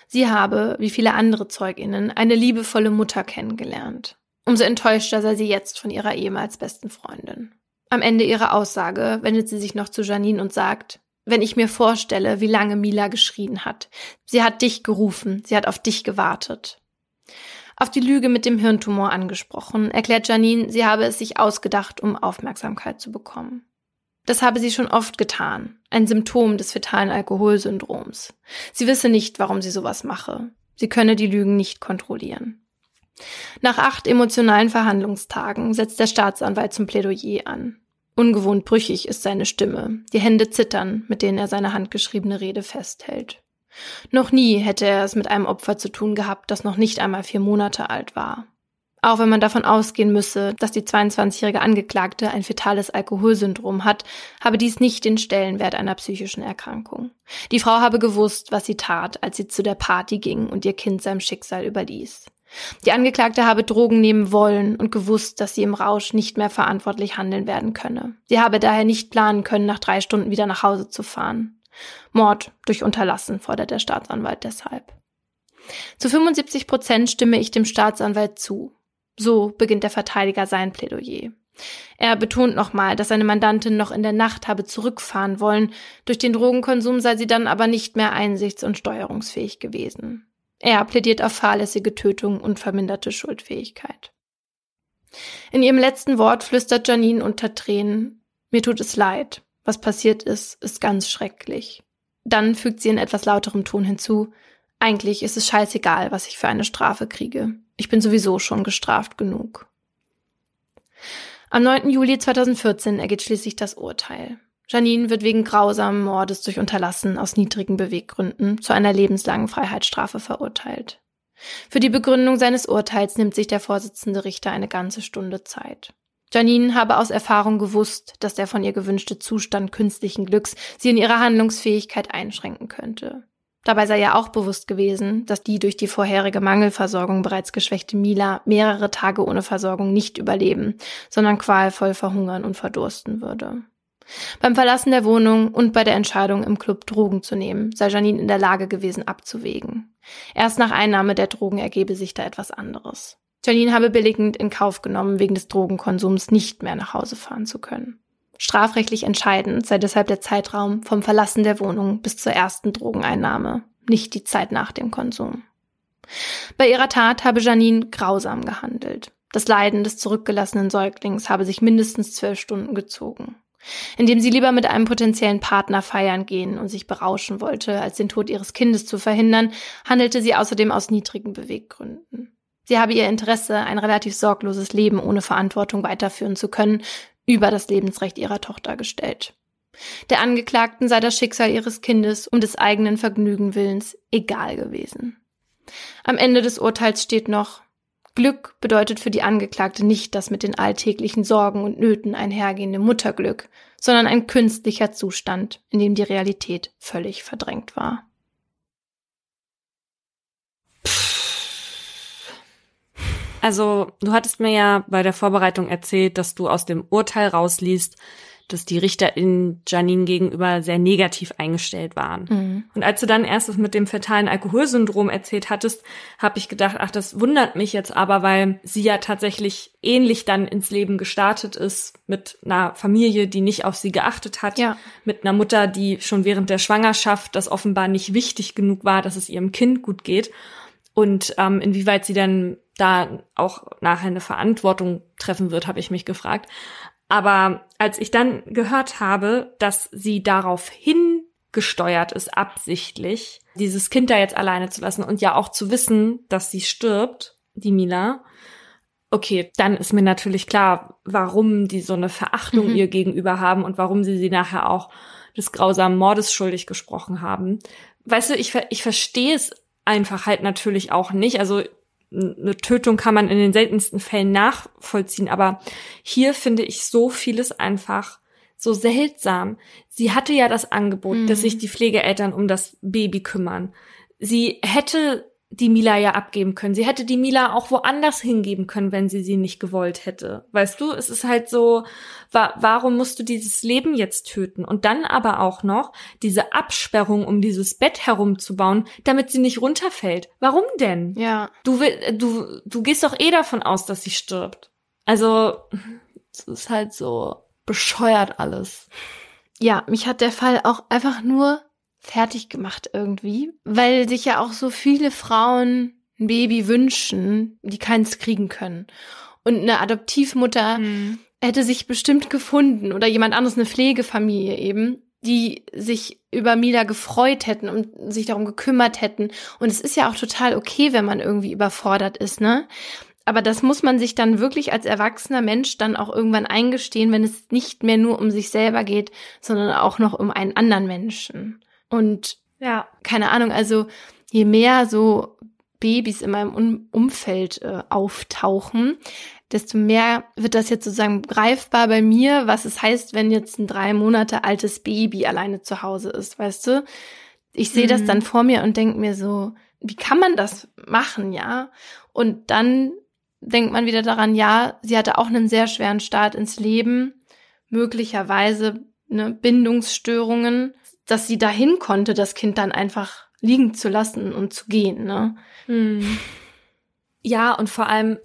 Sie habe, wie viele andere Zeuginnen, eine liebevolle Mutter kennengelernt. Umso enttäuschter sei sie jetzt von ihrer ehemals besten Freundin. Am Ende ihrer Aussage wendet sie sich noch zu Janine und sagt, wenn ich mir vorstelle, wie lange Mila geschrien hat. Sie hat dich gerufen, sie hat auf dich gewartet. Auf die Lüge mit dem Hirntumor angesprochen, erklärt Janine, sie habe es sich ausgedacht, um Aufmerksamkeit zu bekommen. Das habe sie schon oft getan, ein Symptom des fetalen Alkoholsyndroms. Sie wisse nicht, warum sie sowas mache. Sie könne die Lügen nicht kontrollieren. Nach acht emotionalen Verhandlungstagen setzt der Staatsanwalt zum Plädoyer an. Ungewohnt brüchig ist seine Stimme, die Hände zittern, mit denen er seine handgeschriebene Rede festhält. Noch nie hätte er es mit einem Opfer zu tun gehabt, das noch nicht einmal vier Monate alt war. Auch wenn man davon ausgehen müsse, dass die 22-jährige Angeklagte ein fetales Alkoholsyndrom hat, habe dies nicht den Stellenwert einer psychischen Erkrankung. Die Frau habe gewusst, was sie tat, als sie zu der Party ging und ihr Kind seinem Schicksal überließ. Die Angeklagte habe Drogen nehmen wollen und gewusst, dass sie im Rausch nicht mehr verantwortlich handeln werden könne. Sie habe daher nicht planen können, nach drei Stunden wieder nach Hause zu fahren. Mord durch Unterlassen fordert der Staatsanwalt deshalb. Zu 75 Prozent stimme ich dem Staatsanwalt zu. So beginnt der Verteidiger sein Plädoyer. Er betont nochmal, dass seine Mandantin noch in der Nacht habe zurückfahren wollen, durch den Drogenkonsum sei sie dann aber nicht mehr einsichts- und steuerungsfähig gewesen. Er plädiert auf fahrlässige Tötung und verminderte Schuldfähigkeit. In ihrem letzten Wort flüstert Janine unter Tränen, mir tut es leid. Was passiert ist, ist ganz schrecklich. Dann fügt sie in etwas lauterem Ton hinzu, eigentlich ist es scheißegal, was ich für eine Strafe kriege. Ich bin sowieso schon gestraft genug. Am 9. Juli 2014 ergeht schließlich das Urteil. Janine wird wegen grausamen Mordes durch Unterlassen aus niedrigen Beweggründen zu einer lebenslangen Freiheitsstrafe verurteilt. Für die Begründung seines Urteils nimmt sich der Vorsitzende Richter eine ganze Stunde Zeit. Janine habe aus Erfahrung gewusst, dass der von ihr gewünschte Zustand künstlichen Glücks sie in ihrer Handlungsfähigkeit einschränken könnte. Dabei sei ja auch bewusst gewesen, dass die durch die vorherige Mangelversorgung bereits geschwächte Mila mehrere Tage ohne Versorgung nicht überleben, sondern qualvoll verhungern und verdursten würde. Beim Verlassen der Wohnung und bei der Entscheidung, im Club Drogen zu nehmen, sei Janine in der Lage gewesen, abzuwägen. Erst nach Einnahme der Drogen ergebe sich da etwas anderes. Janine habe billigend in Kauf genommen, wegen des Drogenkonsums nicht mehr nach Hause fahren zu können. Strafrechtlich entscheidend sei deshalb der Zeitraum vom Verlassen der Wohnung bis zur ersten Drogeneinnahme, nicht die Zeit nach dem Konsum. Bei ihrer Tat habe Janine grausam gehandelt. Das Leiden des zurückgelassenen Säuglings habe sich mindestens zwölf Stunden gezogen indem sie lieber mit einem potenziellen Partner feiern gehen und sich berauschen wollte, als den Tod ihres Kindes zu verhindern, handelte sie außerdem aus niedrigen Beweggründen. Sie habe ihr Interesse, ein relativ sorgloses Leben ohne Verantwortung weiterführen zu können, über das Lebensrecht ihrer Tochter gestellt. Der Angeklagten sei das Schicksal ihres Kindes um des eigenen Vergnügen willens egal gewesen. Am Ende des Urteils steht noch, Glück bedeutet für die Angeklagte nicht das mit den alltäglichen Sorgen und Nöten einhergehende Mutterglück, sondern ein künstlicher Zustand, in dem die Realität völlig verdrängt war. Also, du hattest mir ja bei der Vorbereitung erzählt, dass du aus dem Urteil rausliest, dass die Richter in Janine gegenüber sehr negativ eingestellt waren. Mhm. Und als du dann erst das mit dem fetalen Alkoholsyndrom erzählt hattest, habe ich gedacht, ach, das wundert mich jetzt aber, weil sie ja tatsächlich ähnlich dann ins Leben gestartet ist mit einer Familie, die nicht auf sie geachtet hat, ja. mit einer Mutter, die schon während der Schwangerschaft das offenbar nicht wichtig genug war, dass es ihrem Kind gut geht und ähm, inwieweit sie dann da auch nachher eine Verantwortung treffen wird, habe ich mich gefragt. Aber als ich dann gehört habe, dass sie darauf hingesteuert ist, absichtlich, dieses Kind da jetzt alleine zu lassen und ja auch zu wissen, dass sie stirbt, die Mila, okay, dann ist mir natürlich klar, warum die so eine Verachtung mhm. ihr gegenüber haben und warum sie sie nachher auch des grausamen Mordes schuldig gesprochen haben. Weißt du, ich, ich verstehe es einfach halt natürlich auch nicht. Also eine Tötung kann man in den seltensten Fällen nachvollziehen, aber hier finde ich so vieles einfach so seltsam. Sie hatte ja das Angebot, mhm. dass sich die Pflegeeltern um das Baby kümmern. Sie hätte die Mila ja abgeben können. Sie hätte die Mila auch woanders hingeben können, wenn sie sie nicht gewollt hätte. Weißt du, es ist halt so, wa warum musst du dieses Leben jetzt töten? Und dann aber auch noch diese Absperrung, um dieses Bett herumzubauen, damit sie nicht runterfällt. Warum denn? Ja. Du, will, du, du gehst doch eh davon aus, dass sie stirbt. Also, es ist halt so bescheuert alles. Ja, mich hat der Fall auch einfach nur fertig gemacht irgendwie, weil sich ja auch so viele Frauen ein Baby wünschen, die keins kriegen können. Und eine Adoptivmutter mhm. hätte sich bestimmt gefunden oder jemand anderes, eine Pflegefamilie eben, die sich über Mila gefreut hätten und sich darum gekümmert hätten. Und es ist ja auch total okay, wenn man irgendwie überfordert ist, ne? Aber das muss man sich dann wirklich als erwachsener Mensch dann auch irgendwann eingestehen, wenn es nicht mehr nur um sich selber geht, sondern auch noch um einen anderen Menschen. Und ja, keine Ahnung, also je mehr so Babys in meinem um Umfeld äh, auftauchen, desto mehr wird das jetzt sozusagen greifbar bei mir, was es heißt, wenn jetzt ein drei Monate altes Baby alleine zu Hause ist, weißt du? Ich sehe mhm. das dann vor mir und denke mir so, wie kann man das machen, ja? Und dann denkt man wieder daran, ja, sie hatte auch einen sehr schweren Start ins Leben, möglicherweise ne, Bindungsstörungen, dass sie dahin konnte, das Kind dann einfach liegen zu lassen und zu gehen, ne? Hm. Ja, und vor allem,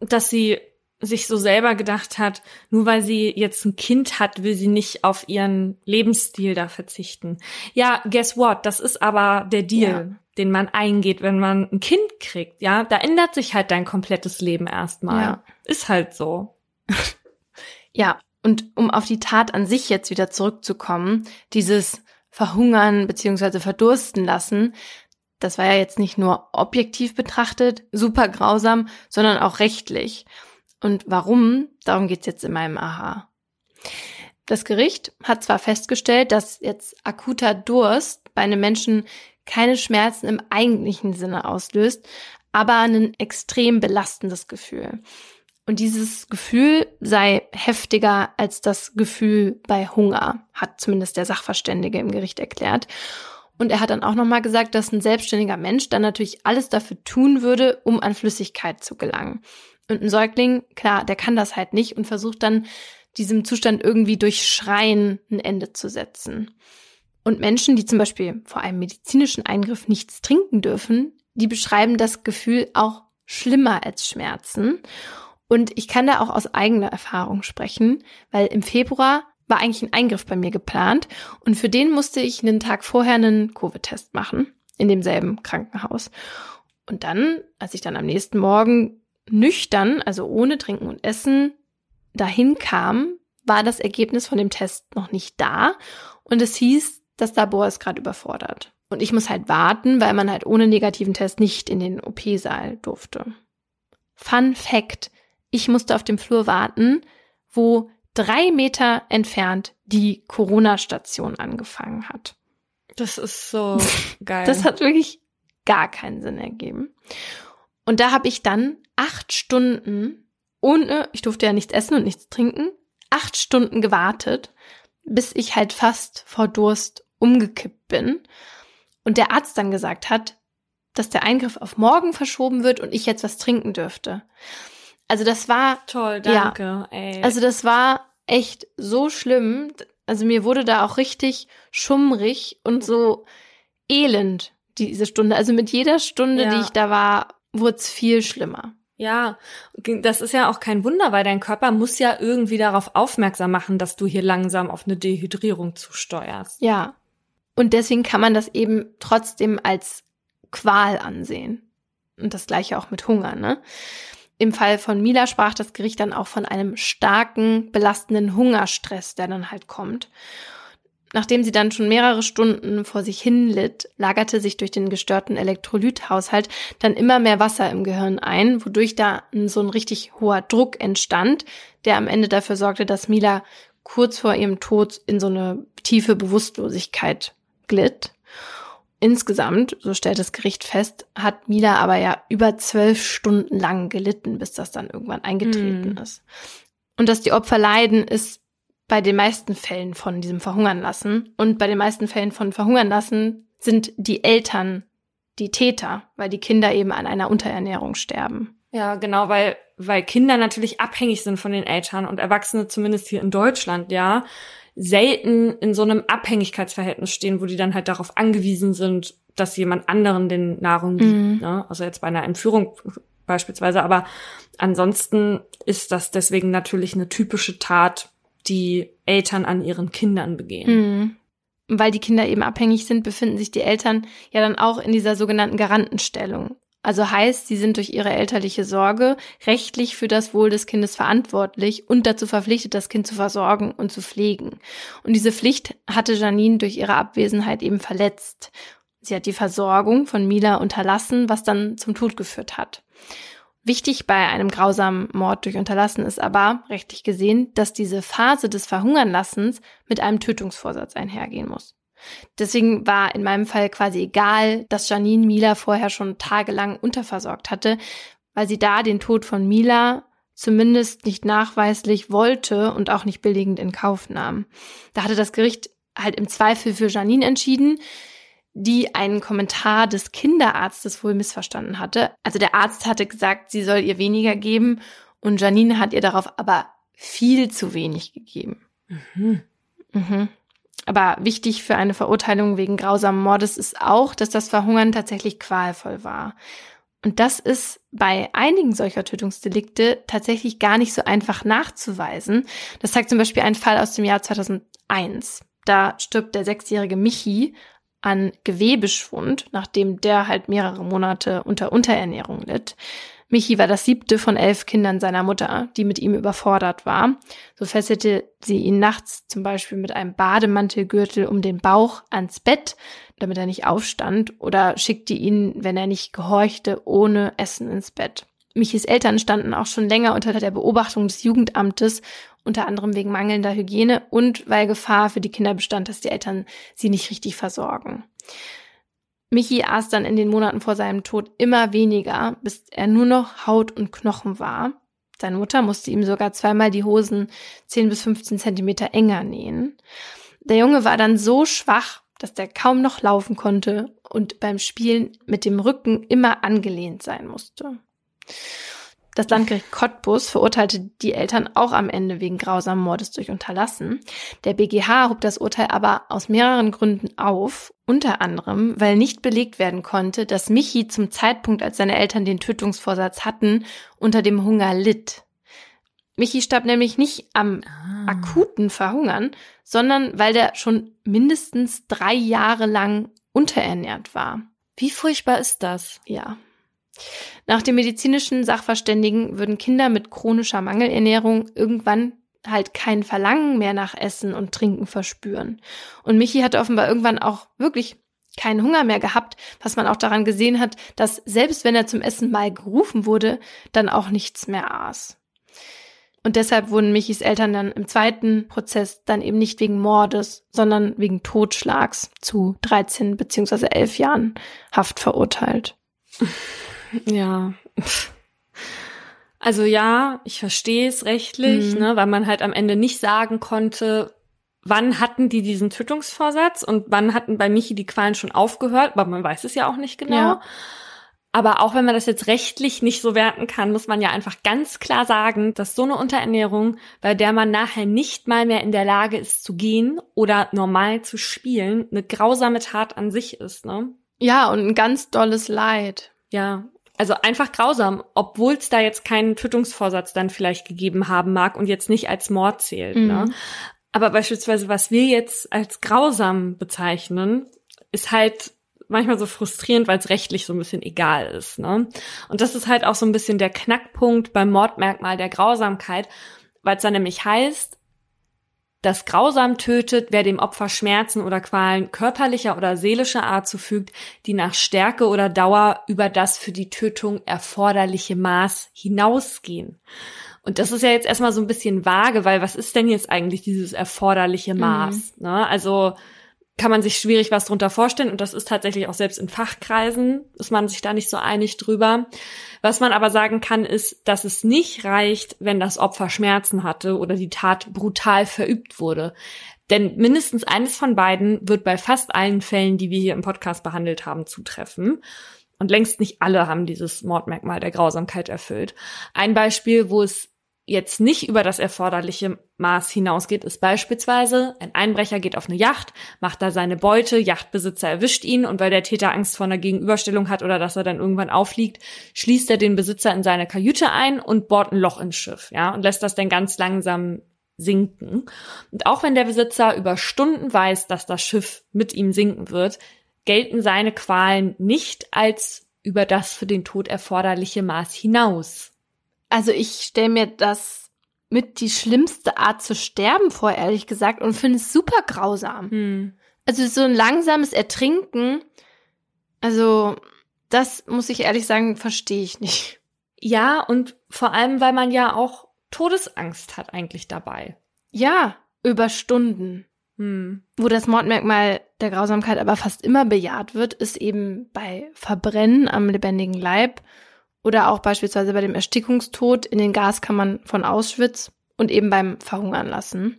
dass sie sich so selber gedacht hat, nur weil sie jetzt ein Kind hat, will sie nicht auf ihren Lebensstil da verzichten. Ja, guess what? Das ist aber der Deal, ja. den man eingeht, wenn man ein Kind kriegt. Ja, da ändert sich halt dein komplettes Leben erstmal. Ja. Ist halt so. *laughs* ja, und um auf die Tat an sich jetzt wieder zurückzukommen, dieses verhungern bzw. verdursten lassen. Das war ja jetzt nicht nur objektiv betrachtet super grausam, sondern auch rechtlich. Und warum? Darum geht's jetzt in meinem Aha. Das Gericht hat zwar festgestellt, dass jetzt akuter Durst bei einem Menschen keine Schmerzen im eigentlichen Sinne auslöst, aber ein extrem belastendes Gefühl. Und dieses Gefühl sei heftiger als das Gefühl bei Hunger, hat zumindest der Sachverständige im Gericht erklärt. Und er hat dann auch nochmal gesagt, dass ein selbstständiger Mensch dann natürlich alles dafür tun würde, um an Flüssigkeit zu gelangen. Und ein Säugling, klar, der kann das halt nicht und versucht dann diesem Zustand irgendwie durch Schreien ein Ende zu setzen. Und Menschen, die zum Beispiel vor einem medizinischen Eingriff nichts trinken dürfen, die beschreiben das Gefühl auch schlimmer als Schmerzen. Und ich kann da auch aus eigener Erfahrung sprechen, weil im Februar war eigentlich ein Eingriff bei mir geplant und für den musste ich einen Tag vorher einen Covid-Test machen in demselben Krankenhaus. Und dann, als ich dann am nächsten Morgen nüchtern, also ohne Trinken und Essen, dahin kam, war das Ergebnis von dem Test noch nicht da und es hieß, das Labor ist gerade überfordert. Und ich muss halt warten, weil man halt ohne negativen Test nicht in den OP-Saal durfte. Fun Fact, ich musste auf dem Flur warten, wo drei Meter entfernt die Corona-Station angefangen hat. Das ist so *laughs* geil. Das hat wirklich gar keinen Sinn ergeben. Und da habe ich dann acht Stunden ohne, ich durfte ja nichts essen und nichts trinken, acht Stunden gewartet, bis ich halt fast vor Durst umgekippt bin. Und der Arzt dann gesagt hat, dass der Eingriff auf morgen verschoben wird und ich jetzt was trinken dürfte. Also das war toll, danke. Ja, ey. Also das war echt so schlimm. Also mir wurde da auch richtig schummrig und so elend diese Stunde. Also mit jeder Stunde, ja. die ich da war, wurde es viel schlimmer. Ja, das ist ja auch kein Wunder, weil dein Körper muss ja irgendwie darauf aufmerksam machen, dass du hier langsam auf eine Dehydrierung zusteuerst. Ja. Und deswegen kann man das eben trotzdem als Qual ansehen. Und das gleiche auch mit Hunger, ne? Im Fall von Mila sprach das Gericht dann auch von einem starken, belastenden Hungerstress, der dann halt kommt. Nachdem sie dann schon mehrere Stunden vor sich hin litt, lagerte sich durch den gestörten Elektrolythaushalt dann immer mehr Wasser im Gehirn ein, wodurch da so ein richtig hoher Druck entstand, der am Ende dafür sorgte, dass Mila kurz vor ihrem Tod in so eine tiefe Bewusstlosigkeit glitt. Insgesamt, so stellt das Gericht fest, hat Mila aber ja über zwölf Stunden lang gelitten, bis das dann irgendwann eingetreten mm. ist. Und dass die Opfer leiden, ist bei den meisten Fällen von diesem Verhungern lassen. Und bei den meisten Fällen von Verhungern lassen sind die Eltern die Täter, weil die Kinder eben an einer Unterernährung sterben. Ja, genau, weil, weil Kinder natürlich abhängig sind von den Eltern und Erwachsene zumindest hier in Deutschland, ja selten in so einem Abhängigkeitsverhältnis stehen, wo die dann halt darauf angewiesen sind, dass jemand anderen den Nahrung gibt. Mhm. Ne? Also jetzt bei einer Entführung beispielsweise. Aber ansonsten ist das deswegen natürlich eine typische Tat, die Eltern an ihren Kindern begehen. Mhm. Weil die Kinder eben abhängig sind, befinden sich die Eltern ja dann auch in dieser sogenannten Garantenstellung. Also heißt, sie sind durch ihre elterliche Sorge rechtlich für das Wohl des Kindes verantwortlich und dazu verpflichtet, das Kind zu versorgen und zu pflegen. Und diese Pflicht hatte Janine durch ihre Abwesenheit eben verletzt. Sie hat die Versorgung von Mila unterlassen, was dann zum Tod geführt hat. Wichtig bei einem grausamen Mord durch Unterlassen ist aber, rechtlich gesehen, dass diese Phase des Verhungernlassens mit einem Tötungsvorsatz einhergehen muss. Deswegen war in meinem Fall quasi egal, dass Janine Mila vorher schon tagelang unterversorgt hatte, weil sie da den Tod von Mila zumindest nicht nachweislich wollte und auch nicht billigend in Kauf nahm. Da hatte das Gericht halt im Zweifel für Janine entschieden, die einen Kommentar des Kinderarztes wohl missverstanden hatte. Also der Arzt hatte gesagt, sie soll ihr weniger geben und Janine hat ihr darauf aber viel zu wenig gegeben. Mhm. Mhm. Aber wichtig für eine Verurteilung wegen grausamen Mordes ist auch, dass das Verhungern tatsächlich qualvoll war. Und das ist bei einigen solcher Tötungsdelikte tatsächlich gar nicht so einfach nachzuweisen. Das zeigt zum Beispiel ein Fall aus dem Jahr 2001. Da stirbt der sechsjährige Michi an Gewebeschwund, nachdem der halt mehrere Monate unter Unterernährung litt. Michi war das siebte von elf Kindern seiner Mutter, die mit ihm überfordert war. So fesselte sie ihn nachts zum Beispiel mit einem Bademantelgürtel um den Bauch ans Bett, damit er nicht aufstand, oder schickte ihn, wenn er nicht gehorchte, ohne Essen ins Bett. Michis Eltern standen auch schon länger unter der Beobachtung des Jugendamtes, unter anderem wegen mangelnder Hygiene und weil Gefahr für die Kinder bestand, dass die Eltern sie nicht richtig versorgen. Michi aß dann in den Monaten vor seinem Tod immer weniger, bis er nur noch Haut und Knochen war. Seine Mutter musste ihm sogar zweimal die Hosen 10 bis 15 Zentimeter enger nähen. Der Junge war dann so schwach, dass der kaum noch laufen konnte und beim Spielen mit dem Rücken immer angelehnt sein musste. Das Landgericht Cottbus verurteilte die Eltern auch am Ende wegen grausamen Mordes durch Unterlassen. Der BGH hob das Urteil aber aus mehreren Gründen auf, unter anderem, weil nicht belegt werden konnte, dass Michi zum Zeitpunkt, als seine Eltern den Tötungsvorsatz hatten, unter dem Hunger litt. Michi starb nämlich nicht am ah. akuten Verhungern, sondern weil der schon mindestens drei Jahre lang unterernährt war. Wie furchtbar ist das? Ja. Nach dem medizinischen Sachverständigen würden Kinder mit chronischer Mangelernährung irgendwann halt kein Verlangen mehr nach Essen und Trinken verspüren. Und Michi hatte offenbar irgendwann auch wirklich keinen Hunger mehr gehabt, was man auch daran gesehen hat, dass selbst wenn er zum Essen mal gerufen wurde, dann auch nichts mehr aß. Und deshalb wurden Michis Eltern dann im zweiten Prozess dann eben nicht wegen Mordes, sondern wegen Totschlags zu 13 beziehungsweise 11 Jahren Haft verurteilt. Ja. Also ja, ich verstehe es rechtlich, mhm. ne, weil man halt am Ende nicht sagen konnte, wann hatten die diesen Tötungsvorsatz und wann hatten bei Michi die Qualen schon aufgehört, aber man weiß es ja auch nicht genau. Ja. Aber auch wenn man das jetzt rechtlich nicht so werten kann, muss man ja einfach ganz klar sagen, dass so eine Unterernährung, bei der man nachher nicht mal mehr in der Lage ist zu gehen oder normal zu spielen, eine grausame Tat an sich ist, ne? Ja, und ein ganz dolles Leid. Ja, also einfach grausam, obwohl es da jetzt keinen Tötungsvorsatz dann vielleicht gegeben haben mag und jetzt nicht als Mord zählt. Ne? Mhm. Ne? Aber beispielsweise, was wir jetzt als grausam bezeichnen, ist halt manchmal so frustrierend, weil es rechtlich so ein bisschen egal ist. Ne? Und das ist halt auch so ein bisschen der Knackpunkt beim Mordmerkmal der Grausamkeit, weil es dann nämlich heißt, dass grausam tötet, wer dem Opfer Schmerzen oder Qualen körperlicher oder seelischer Art zufügt, die nach Stärke oder Dauer über das für die Tötung erforderliche Maß hinausgehen. Und das ist ja jetzt erstmal so ein bisschen vage, weil was ist denn jetzt eigentlich dieses erforderliche Maß? Mhm. Ne? Also kann man sich schwierig was drunter vorstellen und das ist tatsächlich auch selbst in Fachkreisen, ist man sich da nicht so einig drüber. Was man aber sagen kann, ist, dass es nicht reicht, wenn das Opfer Schmerzen hatte oder die Tat brutal verübt wurde. Denn mindestens eines von beiden wird bei fast allen Fällen, die wir hier im Podcast behandelt haben, zutreffen. Und längst nicht alle haben dieses Mordmerkmal der Grausamkeit erfüllt. Ein Beispiel, wo es jetzt nicht über das erforderliche Maß hinausgeht, ist beispielsweise, ein Einbrecher geht auf eine Yacht, macht da seine Beute, Yachtbesitzer erwischt ihn und weil der Täter Angst vor einer Gegenüberstellung hat oder dass er dann irgendwann aufliegt, schließt er den Besitzer in seine Kajüte ein und bohrt ein Loch ins Schiff, ja, und lässt das dann ganz langsam sinken. Und auch wenn der Besitzer über Stunden weiß, dass das Schiff mit ihm sinken wird, gelten seine Qualen nicht als über das für den Tod erforderliche Maß hinaus. Also ich stelle mir das mit die schlimmste Art zu sterben vor, ehrlich gesagt, und finde es super grausam. Hm. Also so ein langsames Ertrinken, also das muss ich ehrlich sagen, verstehe ich nicht. Ja, und vor allem, weil man ja auch Todesangst hat eigentlich dabei. Ja, über Stunden. Hm. Wo das Mordmerkmal der Grausamkeit aber fast immer bejaht wird, ist eben bei Verbrennen am lebendigen Leib oder auch beispielsweise bei dem Erstickungstod in den Gaskammern von Auschwitz und eben beim Verhungern lassen.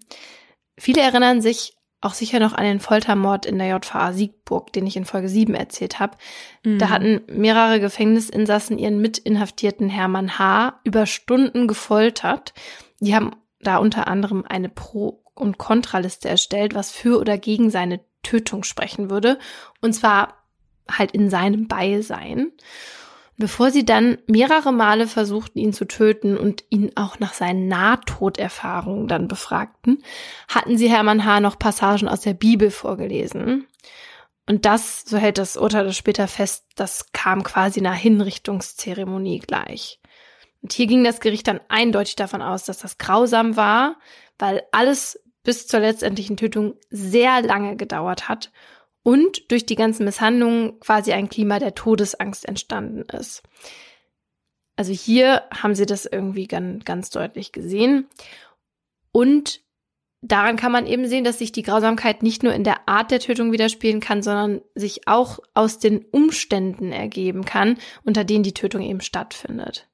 Viele erinnern sich auch sicher noch an den Foltermord in der JVA Siegburg, den ich in Folge 7 erzählt habe. Mhm. Da hatten mehrere Gefängnisinsassen ihren Mitinhaftierten Hermann H. über Stunden gefoltert. Die haben da unter anderem eine Pro- und Kontraliste erstellt, was für oder gegen seine Tötung sprechen würde. Und zwar halt in seinem Beisein bevor sie dann mehrere Male versuchten, ihn zu töten und ihn auch nach seinen Nahtoderfahrungen dann befragten, hatten sie Hermann H. noch Passagen aus der Bibel vorgelesen. Und das, so hält das Urteil das später fest, das kam quasi einer Hinrichtungszeremonie gleich. Und hier ging das Gericht dann eindeutig davon aus, dass das grausam war, weil alles bis zur letztendlichen Tötung sehr lange gedauert hat und durch die ganzen Misshandlungen quasi ein Klima der Todesangst entstanden ist. Also hier haben sie das irgendwie ganz, ganz deutlich gesehen. Und daran kann man eben sehen, dass sich die Grausamkeit nicht nur in der Art der Tötung widerspiegeln kann, sondern sich auch aus den Umständen ergeben kann, unter denen die Tötung eben stattfindet.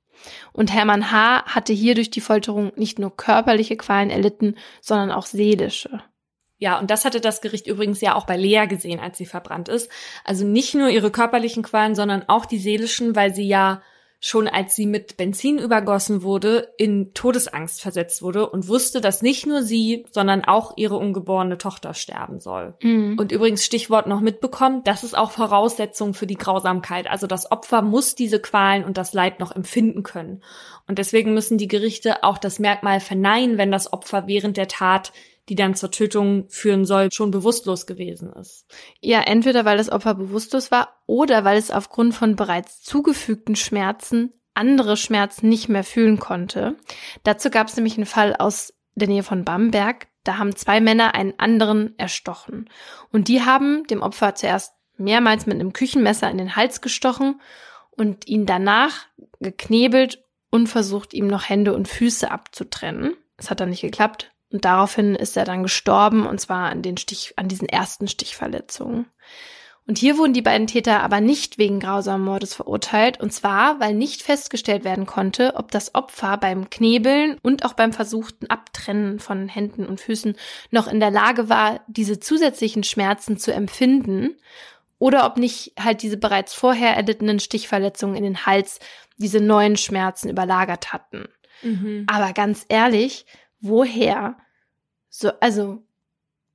Und Hermann H. hatte hier durch die Folterung nicht nur körperliche Qualen erlitten, sondern auch seelische. Ja, und das hatte das Gericht übrigens ja auch bei Lea gesehen, als sie verbrannt ist. Also nicht nur ihre körperlichen Qualen, sondern auch die seelischen, weil sie ja schon als sie mit Benzin übergossen wurde, in Todesangst versetzt wurde und wusste, dass nicht nur sie, sondern auch ihre ungeborene Tochter sterben soll. Mhm. Und übrigens Stichwort noch mitbekommen, das ist auch Voraussetzung für die Grausamkeit. Also das Opfer muss diese Qualen und das Leid noch empfinden können. Und deswegen müssen die Gerichte auch das Merkmal verneinen, wenn das Opfer während der Tat die dann zur Tötung führen soll, schon bewusstlos gewesen ist. Ja, entweder weil das Opfer bewusstlos war oder weil es aufgrund von bereits zugefügten Schmerzen andere Schmerzen nicht mehr fühlen konnte. Dazu gab es nämlich einen Fall aus der Nähe von Bamberg. Da haben zwei Männer einen anderen erstochen. Und die haben dem Opfer zuerst mehrmals mit einem Küchenmesser in den Hals gestochen und ihn danach geknebelt und versucht, ihm noch Hände und Füße abzutrennen. Es hat dann nicht geklappt. Und daraufhin ist er dann gestorben, und zwar an den Stich, an diesen ersten Stichverletzungen. Und hier wurden die beiden Täter aber nicht wegen grausamen Mordes verurteilt, und zwar, weil nicht festgestellt werden konnte, ob das Opfer beim Knebeln und auch beim versuchten Abtrennen von Händen und Füßen noch in der Lage war, diese zusätzlichen Schmerzen zu empfinden, oder ob nicht halt diese bereits vorher erlittenen Stichverletzungen in den Hals diese neuen Schmerzen überlagert hatten. Mhm. Aber ganz ehrlich, woher? So, also,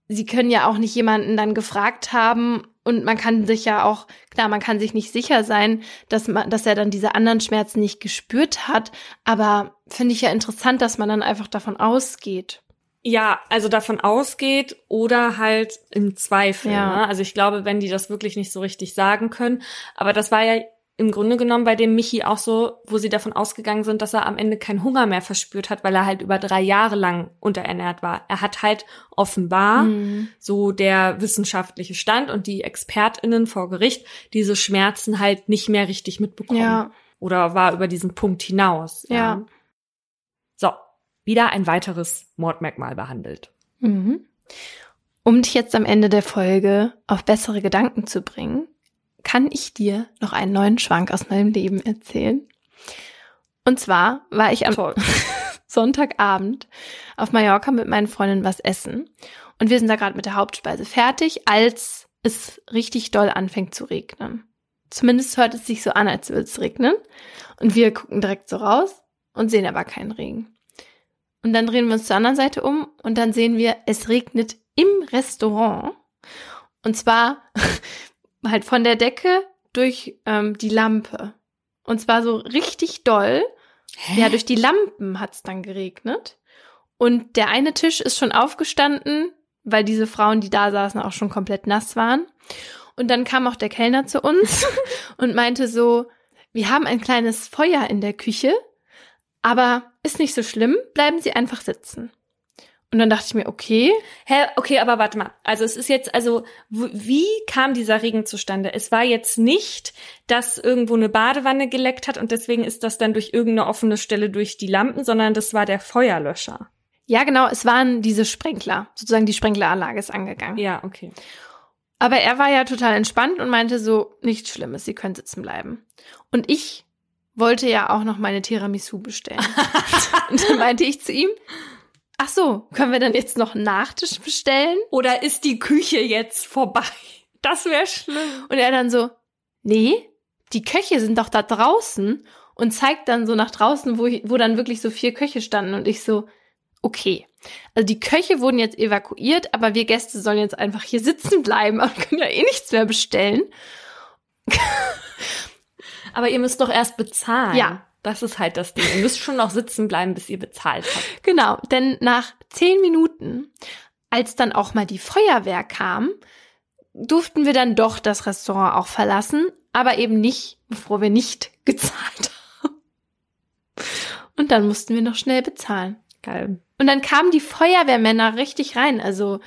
sie können ja auch nicht jemanden dann gefragt haben, und man kann sich ja auch, klar, man kann sich nicht sicher sein, dass man, dass er dann diese anderen Schmerzen nicht gespürt hat. Aber finde ich ja interessant, dass man dann einfach davon ausgeht. Ja, also davon ausgeht oder halt im Zweifel. Ja. Ne? Also ich glaube, wenn die das wirklich nicht so richtig sagen können. Aber das war ja im Grunde genommen bei dem Michi auch so, wo sie davon ausgegangen sind, dass er am Ende keinen Hunger mehr verspürt hat, weil er halt über drei Jahre lang unterernährt war. Er hat halt offenbar mhm. so der wissenschaftliche Stand und die ExpertInnen vor Gericht diese Schmerzen halt nicht mehr richtig mitbekommen. Ja. Oder war über diesen Punkt hinaus. Ja. ja. So, wieder ein weiteres Mordmerkmal behandelt. Mhm. Um dich jetzt am Ende der Folge auf bessere Gedanken zu bringen, kann ich dir noch einen neuen Schwank aus meinem Leben erzählen. Und zwar war ich am. *laughs* Sonntagabend auf Mallorca mit meinen Freundinnen was essen. Und wir sind da gerade mit der Hauptspeise fertig, als es richtig doll anfängt zu regnen. Zumindest hört es sich so an, als würde es regnen. Und wir gucken direkt so raus und sehen aber keinen Regen. Und dann drehen wir uns zur anderen Seite um und dann sehen wir, es regnet im Restaurant. Und zwar halt von der Decke durch ähm, die Lampe. Und zwar so richtig doll. Hä? Ja, durch die Lampen hat's dann geregnet. Und der eine Tisch ist schon aufgestanden, weil diese Frauen, die da saßen, auch schon komplett nass waren. Und dann kam auch der Kellner zu uns *laughs* und meinte so, wir haben ein kleines Feuer in der Küche, aber ist nicht so schlimm, bleiben Sie einfach sitzen. Und dann dachte ich mir, okay. Hä, okay, aber warte mal. Also es ist jetzt, also wie kam dieser Regen zustande? Es war jetzt nicht, dass irgendwo eine Badewanne geleckt hat und deswegen ist das dann durch irgendeine offene Stelle durch die Lampen, sondern das war der Feuerlöscher. Ja, genau, es waren diese Sprenkler. Sozusagen die Sprenkleranlage ist angegangen. Ja, okay. Aber er war ja total entspannt und meinte so, nichts Schlimmes, Sie können sitzen bleiben. Und ich wollte ja auch noch meine Tiramisu bestellen. *laughs* und dann meinte ich zu ihm, Ach so, können wir dann jetzt noch einen Nachtisch bestellen? Oder ist die Küche jetzt vorbei? Das wäre schlimm. Und er dann so, nee, die Köche sind doch da draußen und zeigt dann so nach draußen, wo, wo dann wirklich so vier Köche standen und ich so, okay. Also die Köche wurden jetzt evakuiert, aber wir Gäste sollen jetzt einfach hier sitzen bleiben und können ja eh nichts mehr bestellen. aber ihr müsst doch erst bezahlen. Ja, das ist halt das Ding. Ihr müsst schon noch sitzen bleiben, bis ihr bezahlt habt. Genau, denn nach zehn Minuten, als dann auch mal die Feuerwehr kam, durften wir dann doch das Restaurant auch verlassen, aber eben nicht, bevor wir nicht *laughs* gezahlt haben. Und dann mussten wir noch schnell bezahlen. Geil. Und dann kamen die Feuerwehrmänner richtig rein. Also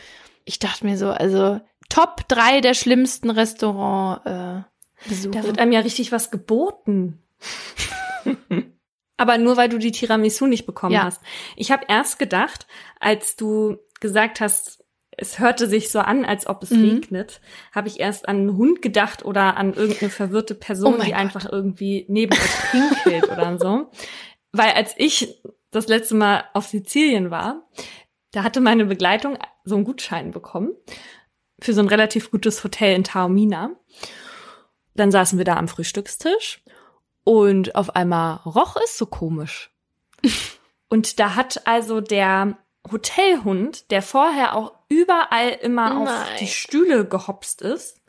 ich dachte mir so, also Top drei der schlimmsten Restaurant. Äh, Besuche. Da wird einem ja richtig was geboten. *laughs* Aber nur weil du die Tiramisu nicht bekommen ja. hast. Ich habe erst gedacht, als du gesagt hast, es hörte sich so an, als ob es mhm. regnet, habe ich erst an einen Hund gedacht oder an irgendeine verwirrte Person, oh die Gott. einfach irgendwie neben euch pinkelt oder so. Weil als ich das letzte Mal auf Sizilien war, da hatte meine Begleitung so einen Gutschein bekommen für so ein relativ gutes Hotel in Taormina. Dann saßen wir da am Frühstückstisch und auf einmal roch es so komisch. *laughs* Und da hat also der Hotelhund, der vorher auch überall immer Nein. auf die Stühle gehopst ist,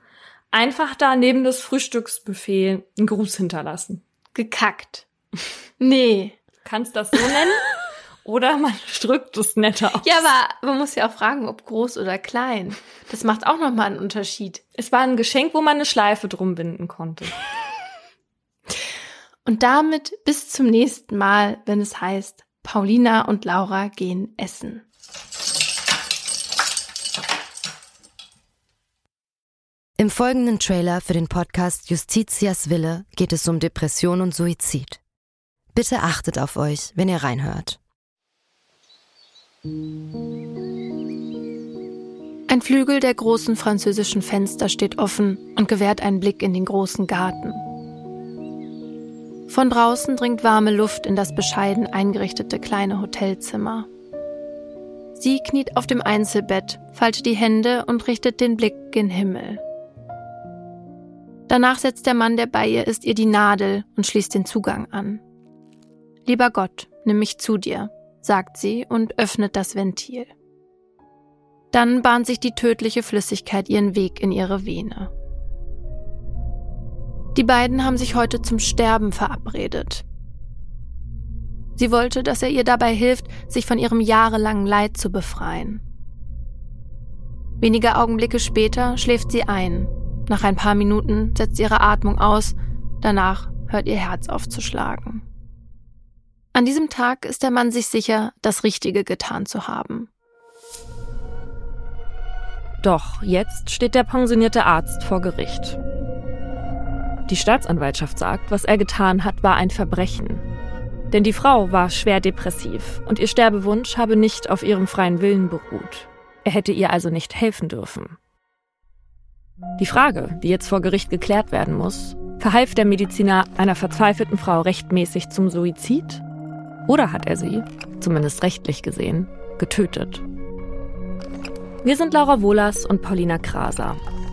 einfach da neben das Frühstücksbuffet einen Gruß hinterlassen. Gekackt. *laughs* Nee. Kannst das so nennen? Oder man *laughs* drückt es netter aus. Ja, aber man muss ja auch fragen, ob groß oder klein. Das macht auch nochmal einen Unterschied. Es war ein Geschenk, wo man eine Schleife drum binden konnte. Und damit bis zum nächsten Mal, wenn es heißt, Paulina und Laura gehen essen. Im folgenden Trailer für den Podcast Justitias Wille geht es um Depression und Suizid. Bitte achtet auf euch, wenn ihr reinhört. Ein Flügel der großen französischen Fenster steht offen und gewährt einen Blick in den großen Garten. Von draußen dringt warme Luft in das bescheiden eingerichtete kleine Hotelzimmer. Sie kniet auf dem Einzelbett, faltet die Hände und richtet den Blick gen Himmel. Danach setzt der Mann, der bei ihr ist, ihr die Nadel und schließt den Zugang an. Lieber Gott, nimm mich zu dir, sagt sie und öffnet das Ventil. Dann bahnt sich die tödliche Flüssigkeit ihren Weg in ihre Vene. Die beiden haben sich heute zum Sterben verabredet. Sie wollte, dass er ihr dabei hilft, sich von ihrem jahrelangen Leid zu befreien. Wenige Augenblicke später schläft sie ein. Nach ein paar Minuten setzt ihre Atmung aus, danach hört ihr Herz aufzuschlagen. An diesem Tag ist der Mann sich sicher, das Richtige getan zu haben. Doch jetzt steht der pensionierte Arzt vor Gericht. Die Staatsanwaltschaft sagt, was er getan hat, war ein Verbrechen. Denn die Frau war schwer depressiv und ihr Sterbewunsch habe nicht auf ihrem freien Willen beruht. Er hätte ihr also nicht helfen dürfen. Die Frage, die jetzt vor Gericht geklärt werden muss, verhalf der Mediziner einer verzweifelten Frau rechtmäßig zum Suizid? Oder hat er sie, zumindest rechtlich gesehen, getötet? Wir sind Laura Wohlers und Paulina Kraser.